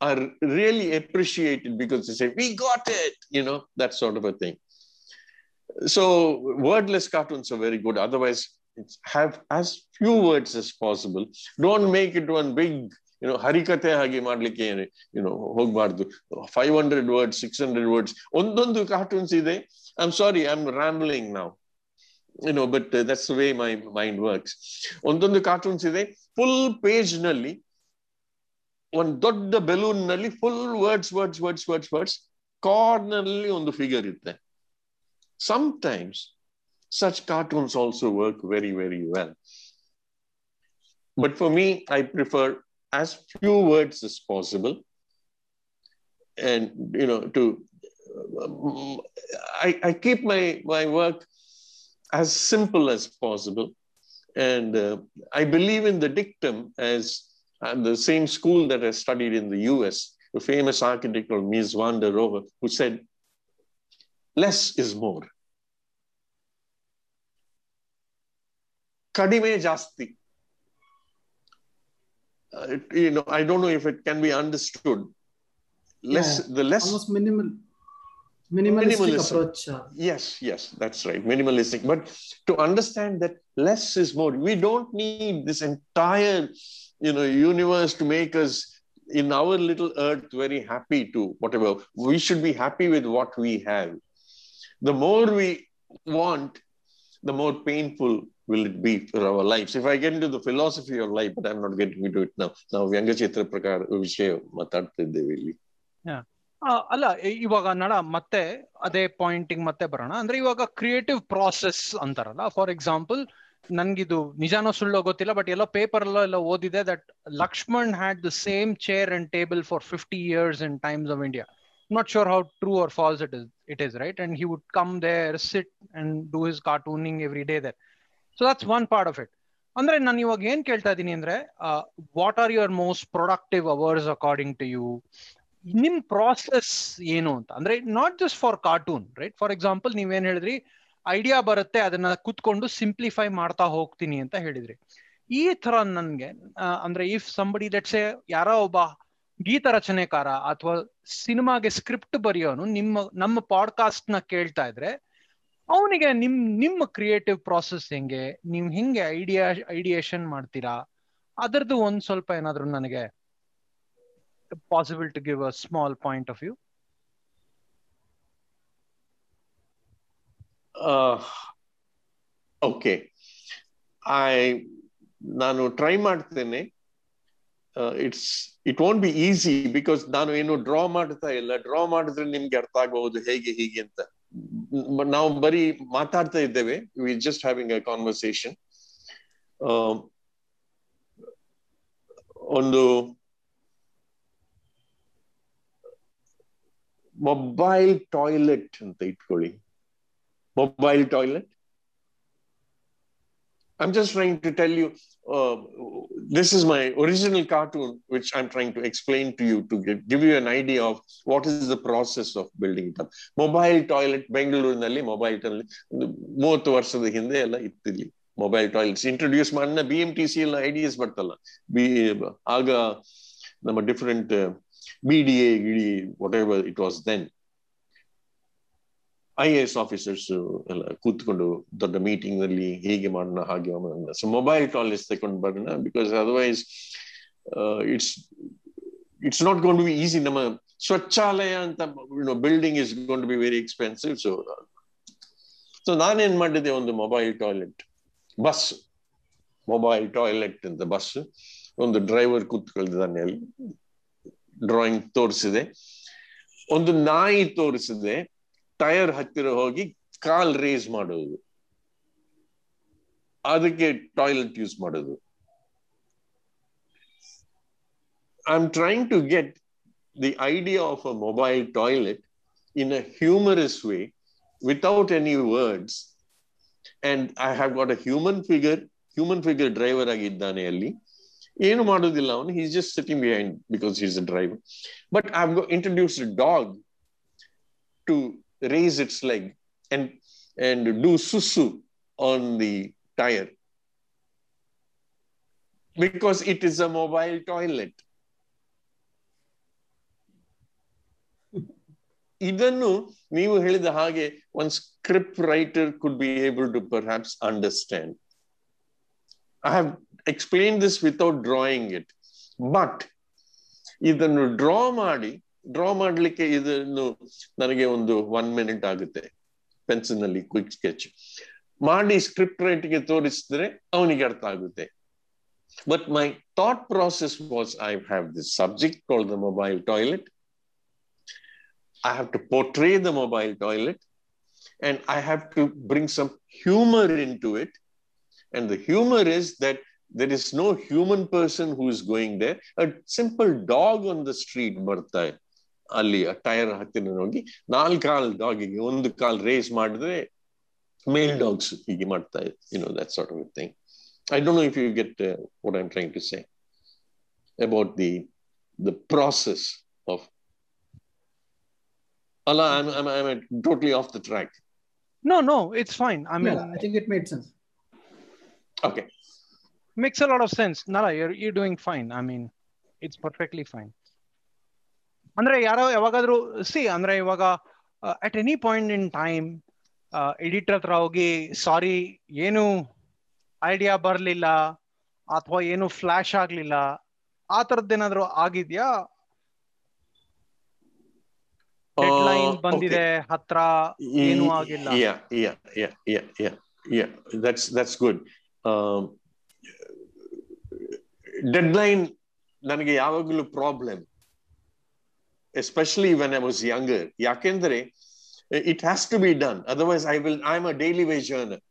are really appreciated because they say, We got it, you know, that sort of a thing. So wordless cartoons are very good. Otherwise, it's have as few words as possible. Don't make it one big, you know, ಹರಿಕತೆ ಹಾಗೆ ಮಾಡ್ಲಿಕ್ಕೆ you know ಹೋಗ್ಬಾರ್ದು five hundred words six hundred words ಒಂದೊಂದು cartoons ಇದೆ I am sorry I am rambling ನಾವು you know but uh, that's the way my mind works ಒಂದೊಂದು cartoons ಇದೆ full page ನಲ್ಲಿ ಒಂದು ದೊಡ್ಡ ಬೆಲೂನ್ ನಲ್ಲಿ full words words words words words corner ಅಲ್ಲಿ ಒಂದು ಫಿಗರ್ ಇರುತ್ತೆ sometimes such cartoons also work very very well but for me i prefer as few words as possible and you know to I, I keep my my work as simple as possible and uh, i believe in the dictum as uh, the same school that i studied in the us a famous architect called mies van der rohe who said less is more kadime jasti uh, you know i don't know if it can be understood less Yeah. the less almost minimal minimalistic Minimalism. approach yes yes that's right minimalistic but to understand that less is more we don't need this entire you know universe to make us in our little earth very happy to whatever we should be happy with what we have the more we want the more painful will it be for our lives if i get into the philosophy of life but i'm not getting into it now ನಾವು ವ್ಯಂಗ್ಯಚಿತ್ರ ಪ್ರಕಾರ ವಿಷಯ ಮಾತಾಡ್ತಿದ್ದೇವೆ ಇಲ್ಲಿ ಆ, ಅಲ್ಲ E- ಇವಾಗ ನಡ ಮತ್ತೆ ಅದೇ Poynting ಮತ್ತೆ ಬರೋಣ ಅಂದ್ರೆ ಇವಾಗ ಕ್ರಿಯೇಟಿವ್ ಪ್ರಾಸೆಸ್ ಅಂತಾರಲ್ಲ ಫಾರ್ ಎಕ್ಸಾಂಪಲ್ ನನ್ಗಿದು ನಿಜಾನೋ ಸುಳ್ಳೋ ಗೊತ್ತಿಲ್ಲ ಬಟ್ ಎಲ್ಲೋ ಪೇಪರ್ ಎಲ್ಲ ಎಲ್ಲ ಓದಿದೆ that Laxman had the same chair and table for fifty years in Times of India not sure how true or false it is it is right and he would come there sit and do his cartooning every day there so that's one part of it ಅಂದ್ರೆ ನಾನು ಇವಾಗ ಏನ್ ಕೇಳ್ತಾ ಇದ್ದೀನಿ ಅಂದ್ರೆ what are your most productive hours according to you ನಿಮ್ process ಏನು ಅಂತ? ಅಂದ್ರೆ not just for cartoon right for example ನೀವೇನ್ ಹೇಳಿದ್ರಿ ಐಡಿಯಾ ಬರುತ್ತೆ, ಅದನ್ನ ಕುತ್ಕೊಂಡು ಸಿಂಪ್ಲಿಫೈ ಮಾಡ್ತಾ ಹೋಗ್ತೀನಿ ಅಂತ ಹೇಳಿದ್ರಿ ಈ ತರ ನನ್ಗೆ ಅಂದ್ರೆ ಇಫ್ ಸಂಬಡಿ ಲೆಟ್ಸೆ ಯಾರೋ ಒಬ್ಬ ಗೀತ ರಚನೆಕಾರ ಅಥವಾ ಸಿನಿಮಾಗೆ ಸ್ಕ್ರಿಪ್ಟ್ ಬರೆಯೋನು ನಿಮ್ಮ, ನಮ್ಮ ಪಾಡ್ಕಾಸ್ಟ್ನ ಕೇಳ್ತಾ ಇದ್ರೆ, ಅವನಿಗೆ ನಿಮ್, ನಿಮ್ಮ ಕ್ರಿಯೇಟಿವ್ ಪ್ರಾಸೆಸ್ ಹೆಂಗೆ, ನೀವು ಹೆಂಗೆ ಐಡಿಯಾ ಐಡಿಯೇಷನ್ ಮಾಡ್ತೀರಾ ಅದರದ್ದು ಒಂದ್ ಸ್ವಲ್ಪ ಏನಾದ್ರು ನನಗೆ possible to give a small point of view? Uh, okay I ನಾನು ಟ್ರೈ ಮಾಡ್ತೇನೆ. It's it won't be easy because ನಾನು ಏನು ಡ್ರಾ ಮಾಡ್ತಾ ಇಲ್ಲ. ಡ್ರಾ ಮಾಡಿದ್ರೆ ನಿಮ್ಗೆ ಅರ್ಥ ಆಗಬಹುದು ಹೇಗೆ ಹೀಗೆ ಅಂತ. ನಾವು ಬರೀ ಮಾತಾಡ್ತಾ ಇದ್ದೇವೆ. We just having a conversation ಒಂದು ಮೊಬೈಲ್ ಟಾಯ್ಲೆಟ್ ಅಂತ ಇಟ್ಕೊಳ್ಳಿ. Mobile toilet. I'm just trying to tell you, uh, this is my original cartoon, which I'm trying to explain to you to give, give you an idea of what is the process of building it up. Mobile toilet, ಬೆಂಗಳೂರಿನಲ್ಲಿ mobile toilet, ಮೂವತ್ತು ವರ್ಷದ ಹಿಂದೆ ಎಲ್ಲ ಇತ್ತಿಲ್ಲಿ mobile toilets introduce ಮಾಡಿದ B M T C ಎಲ್ಲ ideas ಬರ್ತಲ್ಲ ಬಿ ಆಗ ನಮ್ಮ different B D A ಗಿಡಿ whatever it was then I A S officers ಎಲ್ಲ ಕೂತ್ಕೊಂಡು ದೊಡ್ಡ ಮೀಟಿಂಗ್ನಲ್ಲಿ ಹೇಗೆ ಮಾಡೋಣ, ಹಾಗೆ ಮಾಡೋಣ ಸೊ ಮೊಬೈಲ್ ಟಾಯ್ಲೆಟ್ಸ್ ತಗೊಂಡು ಬರೋಣ because otherwise it's it's not gonna be easy ನಮ್ಮ ಸ್ವಚ್ಛಾಲಯ ಅಂತ building is gonna be very expensive so so ನಾನೇನ್ ಮಾಡಿದೆ ಒಂದು mobile toilet bus mobile toilet ಅಂತ ಬಸ್ ಒಂದು ಡ್ರೈವರ್ ಕೂತ್ಕೊಳ್ತಿದ್ದಾನೆ ಅಲ್ಲಿ ಡ್ರಾಯಿಂಗ್ ತೋರಿಸಿದೆ. ಒಂದು ನಾಯಿ ತೋರಿಸಿದೆ. ಟೈರ್ ಹತ್ತಿರ ಹೋಗಿ ಕಾಲ್ ರೇಸ್ ಮಾಡೋದು ಅದಕ್ಕೆ ಟಾಯ್ಲೆಟ್ ಯೂಸ್ ಮಾಡೋದು I am trying to get the idea of a mobile toilet in a humorous way without any words and I have got a human figure human figure driver ಆಗಿದ್ದಾನೆ ಅಲ್ಲಿ ಏನು ಮಾಡೋದಿಲ್ಲ ಅವನು he's just sitting behind because he's a driver but I have introduce dog to raise its leg and and do ಸುಸ್ಸು on the tyre because it is a mobile toilet ಇದನ್ನು ನೀವು ಹೇಳಿದ ಹಾಗೆ one script writer could be able to perhaps understand I have explain this without drawing it but ಇದನ್ನು draw ಮಾಡಿ draw ಮಾಡ್ಲಿಕ್ಕೆ ಇದನ್ನು ನನಗೆ ಒಂದು ಒನ್ ಮಿನಿಟ್ ಆಗುತ್ತೆ ಪೆನ್ಸಿಲ್ ನಲ್ಲಿ ಕ್ವಿಕ್ ಸ್ಕೆಚ್ ಮಾಡಿ ಸ್ಕ್ರಿಪ್ಟ್ ರೈಟ್ಗೆ ತೋರಿಸಿದ್ರೆ ಅವನಿಗೆ ಅರ್ಥ ಆಗುತ್ತೆ but my thought process was I have this subject call the mobile toilet I have to portray the mobile toilet and I have to bring some humor into it. And the humor is that there is no human person who is going there. A simple dog on the street ಬರ್ತಾ ಅಲ್ಲಿ tyre ಹತ್ತಿರ ಹೋಗಿ ನಾಲ್ಕು ಕಾಲ್ ಡಾಗಿಗೆ ಒಂದು ಕಾಲ್ race ಮಾಡಿದ್ರೆ ಮೇಲ್ dogs ಹೀಗೆ ಮಾಡ್ತಾ you know that sort of thing I don't know if you get what I am trying to say about the the process of Allah, I'm, I'm, I'm totally off the track. No, no, it's fine. I mean, Yeah, I think it made sense. Okay. makes a lot of sense. Nala, you're you're doing fine. I mean, it's perfectly fine. ಅಂದ್ರೆ ಯಾರೋ ಯಾವಾಗಾದ್ರೂ C ಅಂದ್ರೆ ಇವಾಗ at any point in time editor ಹತ್ರ ಹೋಗಿ ಸಾರಿ ಏನು idea ಬರ್ಲಿಲ್ಲ ಅಥವಾ ಏನು ಫ್ಲಾಶ್ ಆಗ್ಲಿಲ್ಲ ಆ ತರದ್ದೇನಾದ್ರೂ ಆಗಿದ್ಯಾ? ಡೆಡ್ಲೈನ್ ಬಂದಿದೆ ಹತ್ರ ಏನು ಆಗಿಲ್ಲ. yeah, yeah, yeah. That's good deadline ನನಗೆ ಯಾವಾಗಲೂ problem when I was younger ಯಾಕೆಂದ್ರೆ it has to be done otherwise I will I am a daily wage earner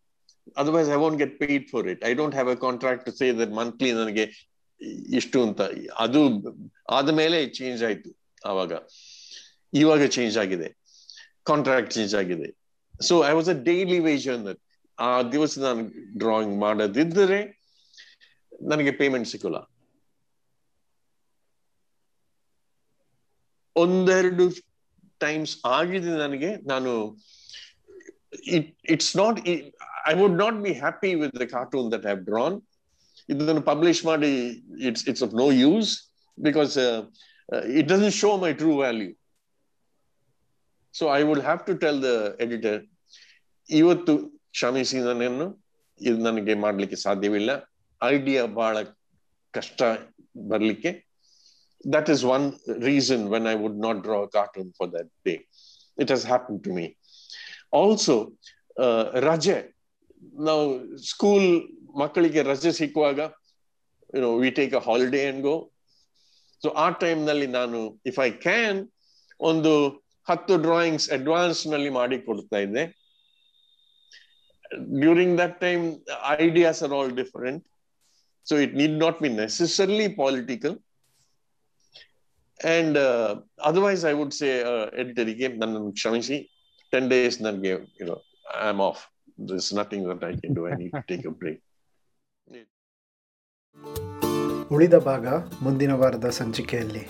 otherwise I want get paid for it I don't have a contract to say that monthly ನನಗೆ ಇಷ್ಟು ಅಂತ. ಅದು ಆದ ಮೇಲೆ change ಆಯ್ತು ಆವಾಗ. ಇವಾಗ change ಆಗಿದೆ. ಕಾಂಟ್ರಾಕ್ಟ್ ಚೇಂಜ್ ಆಗಿದೆ. So I was a daily wage earner ಆ ದಿವಸ ನಾನು ಡ್ರಾಯಿಂಗ್ ಮಾಡದಿದ್ದರೆ ನನಗೆ ಪೇಮೆಂಟ್ ಸಿಕ್ಕಲ್ಲ ಒಂದೆರಡು ಟೈಮ್ಸ್ ಆಗಿದೆ ನನಗೆ ನಾನು it it's not I would not be happy with the cartoon that have drawn ಇದನ್ನು ಪಬ್ಲಿಷ್ ಮಾಡಿ it's it's of no use because it doesn't show my true value so I would have to tell the editor ಇವತ್ತು ಕ್ಷಮಿಸಿ ನನ್ನನ್ನು ಇದು ನನಗೆ ಮಾಡ್ಲಿಕ್ಕೆ ಸಾಧ್ಯವಿಲ್ಲ. Idea ಬಹಳ ಕಷ್ಟ ಬರ್ಲಿಕ್ಕೆ that is one reason when I would not draw a cartoon for that day. It has happened to me. Also, uh, Raja. Now, school ಮಕ್ಕಳಿಗೆ ರಜೆ ಸಿಕ್ಕುವಾಗ you know we take a holiday and go so ಆ time ನಲ್ಲಿ ನಾನು if I can ಒಂದು ಹತ್ತು drawings advance ನಲ್ಲಿ ಮಾಡಿ ಕೊಡ್ತಾ ಇದ್ದೆ during that time ideas are all different so it need not be necessarily political And otherwise I would say ಎಡಿಟರಿಗೆ ನನ್ನನ್ನು ಕ್ಷಮಿಸಿ ಟೆನ್ ಡೇಸ್ ನನಗೆ you know I am off this nothing that I can do I need take a break ಉಳಿದ ಭಾಗ ಮುಂದಿನ ವಾರದ ಸಂಚಿಕೆಯಲ್ಲಿ.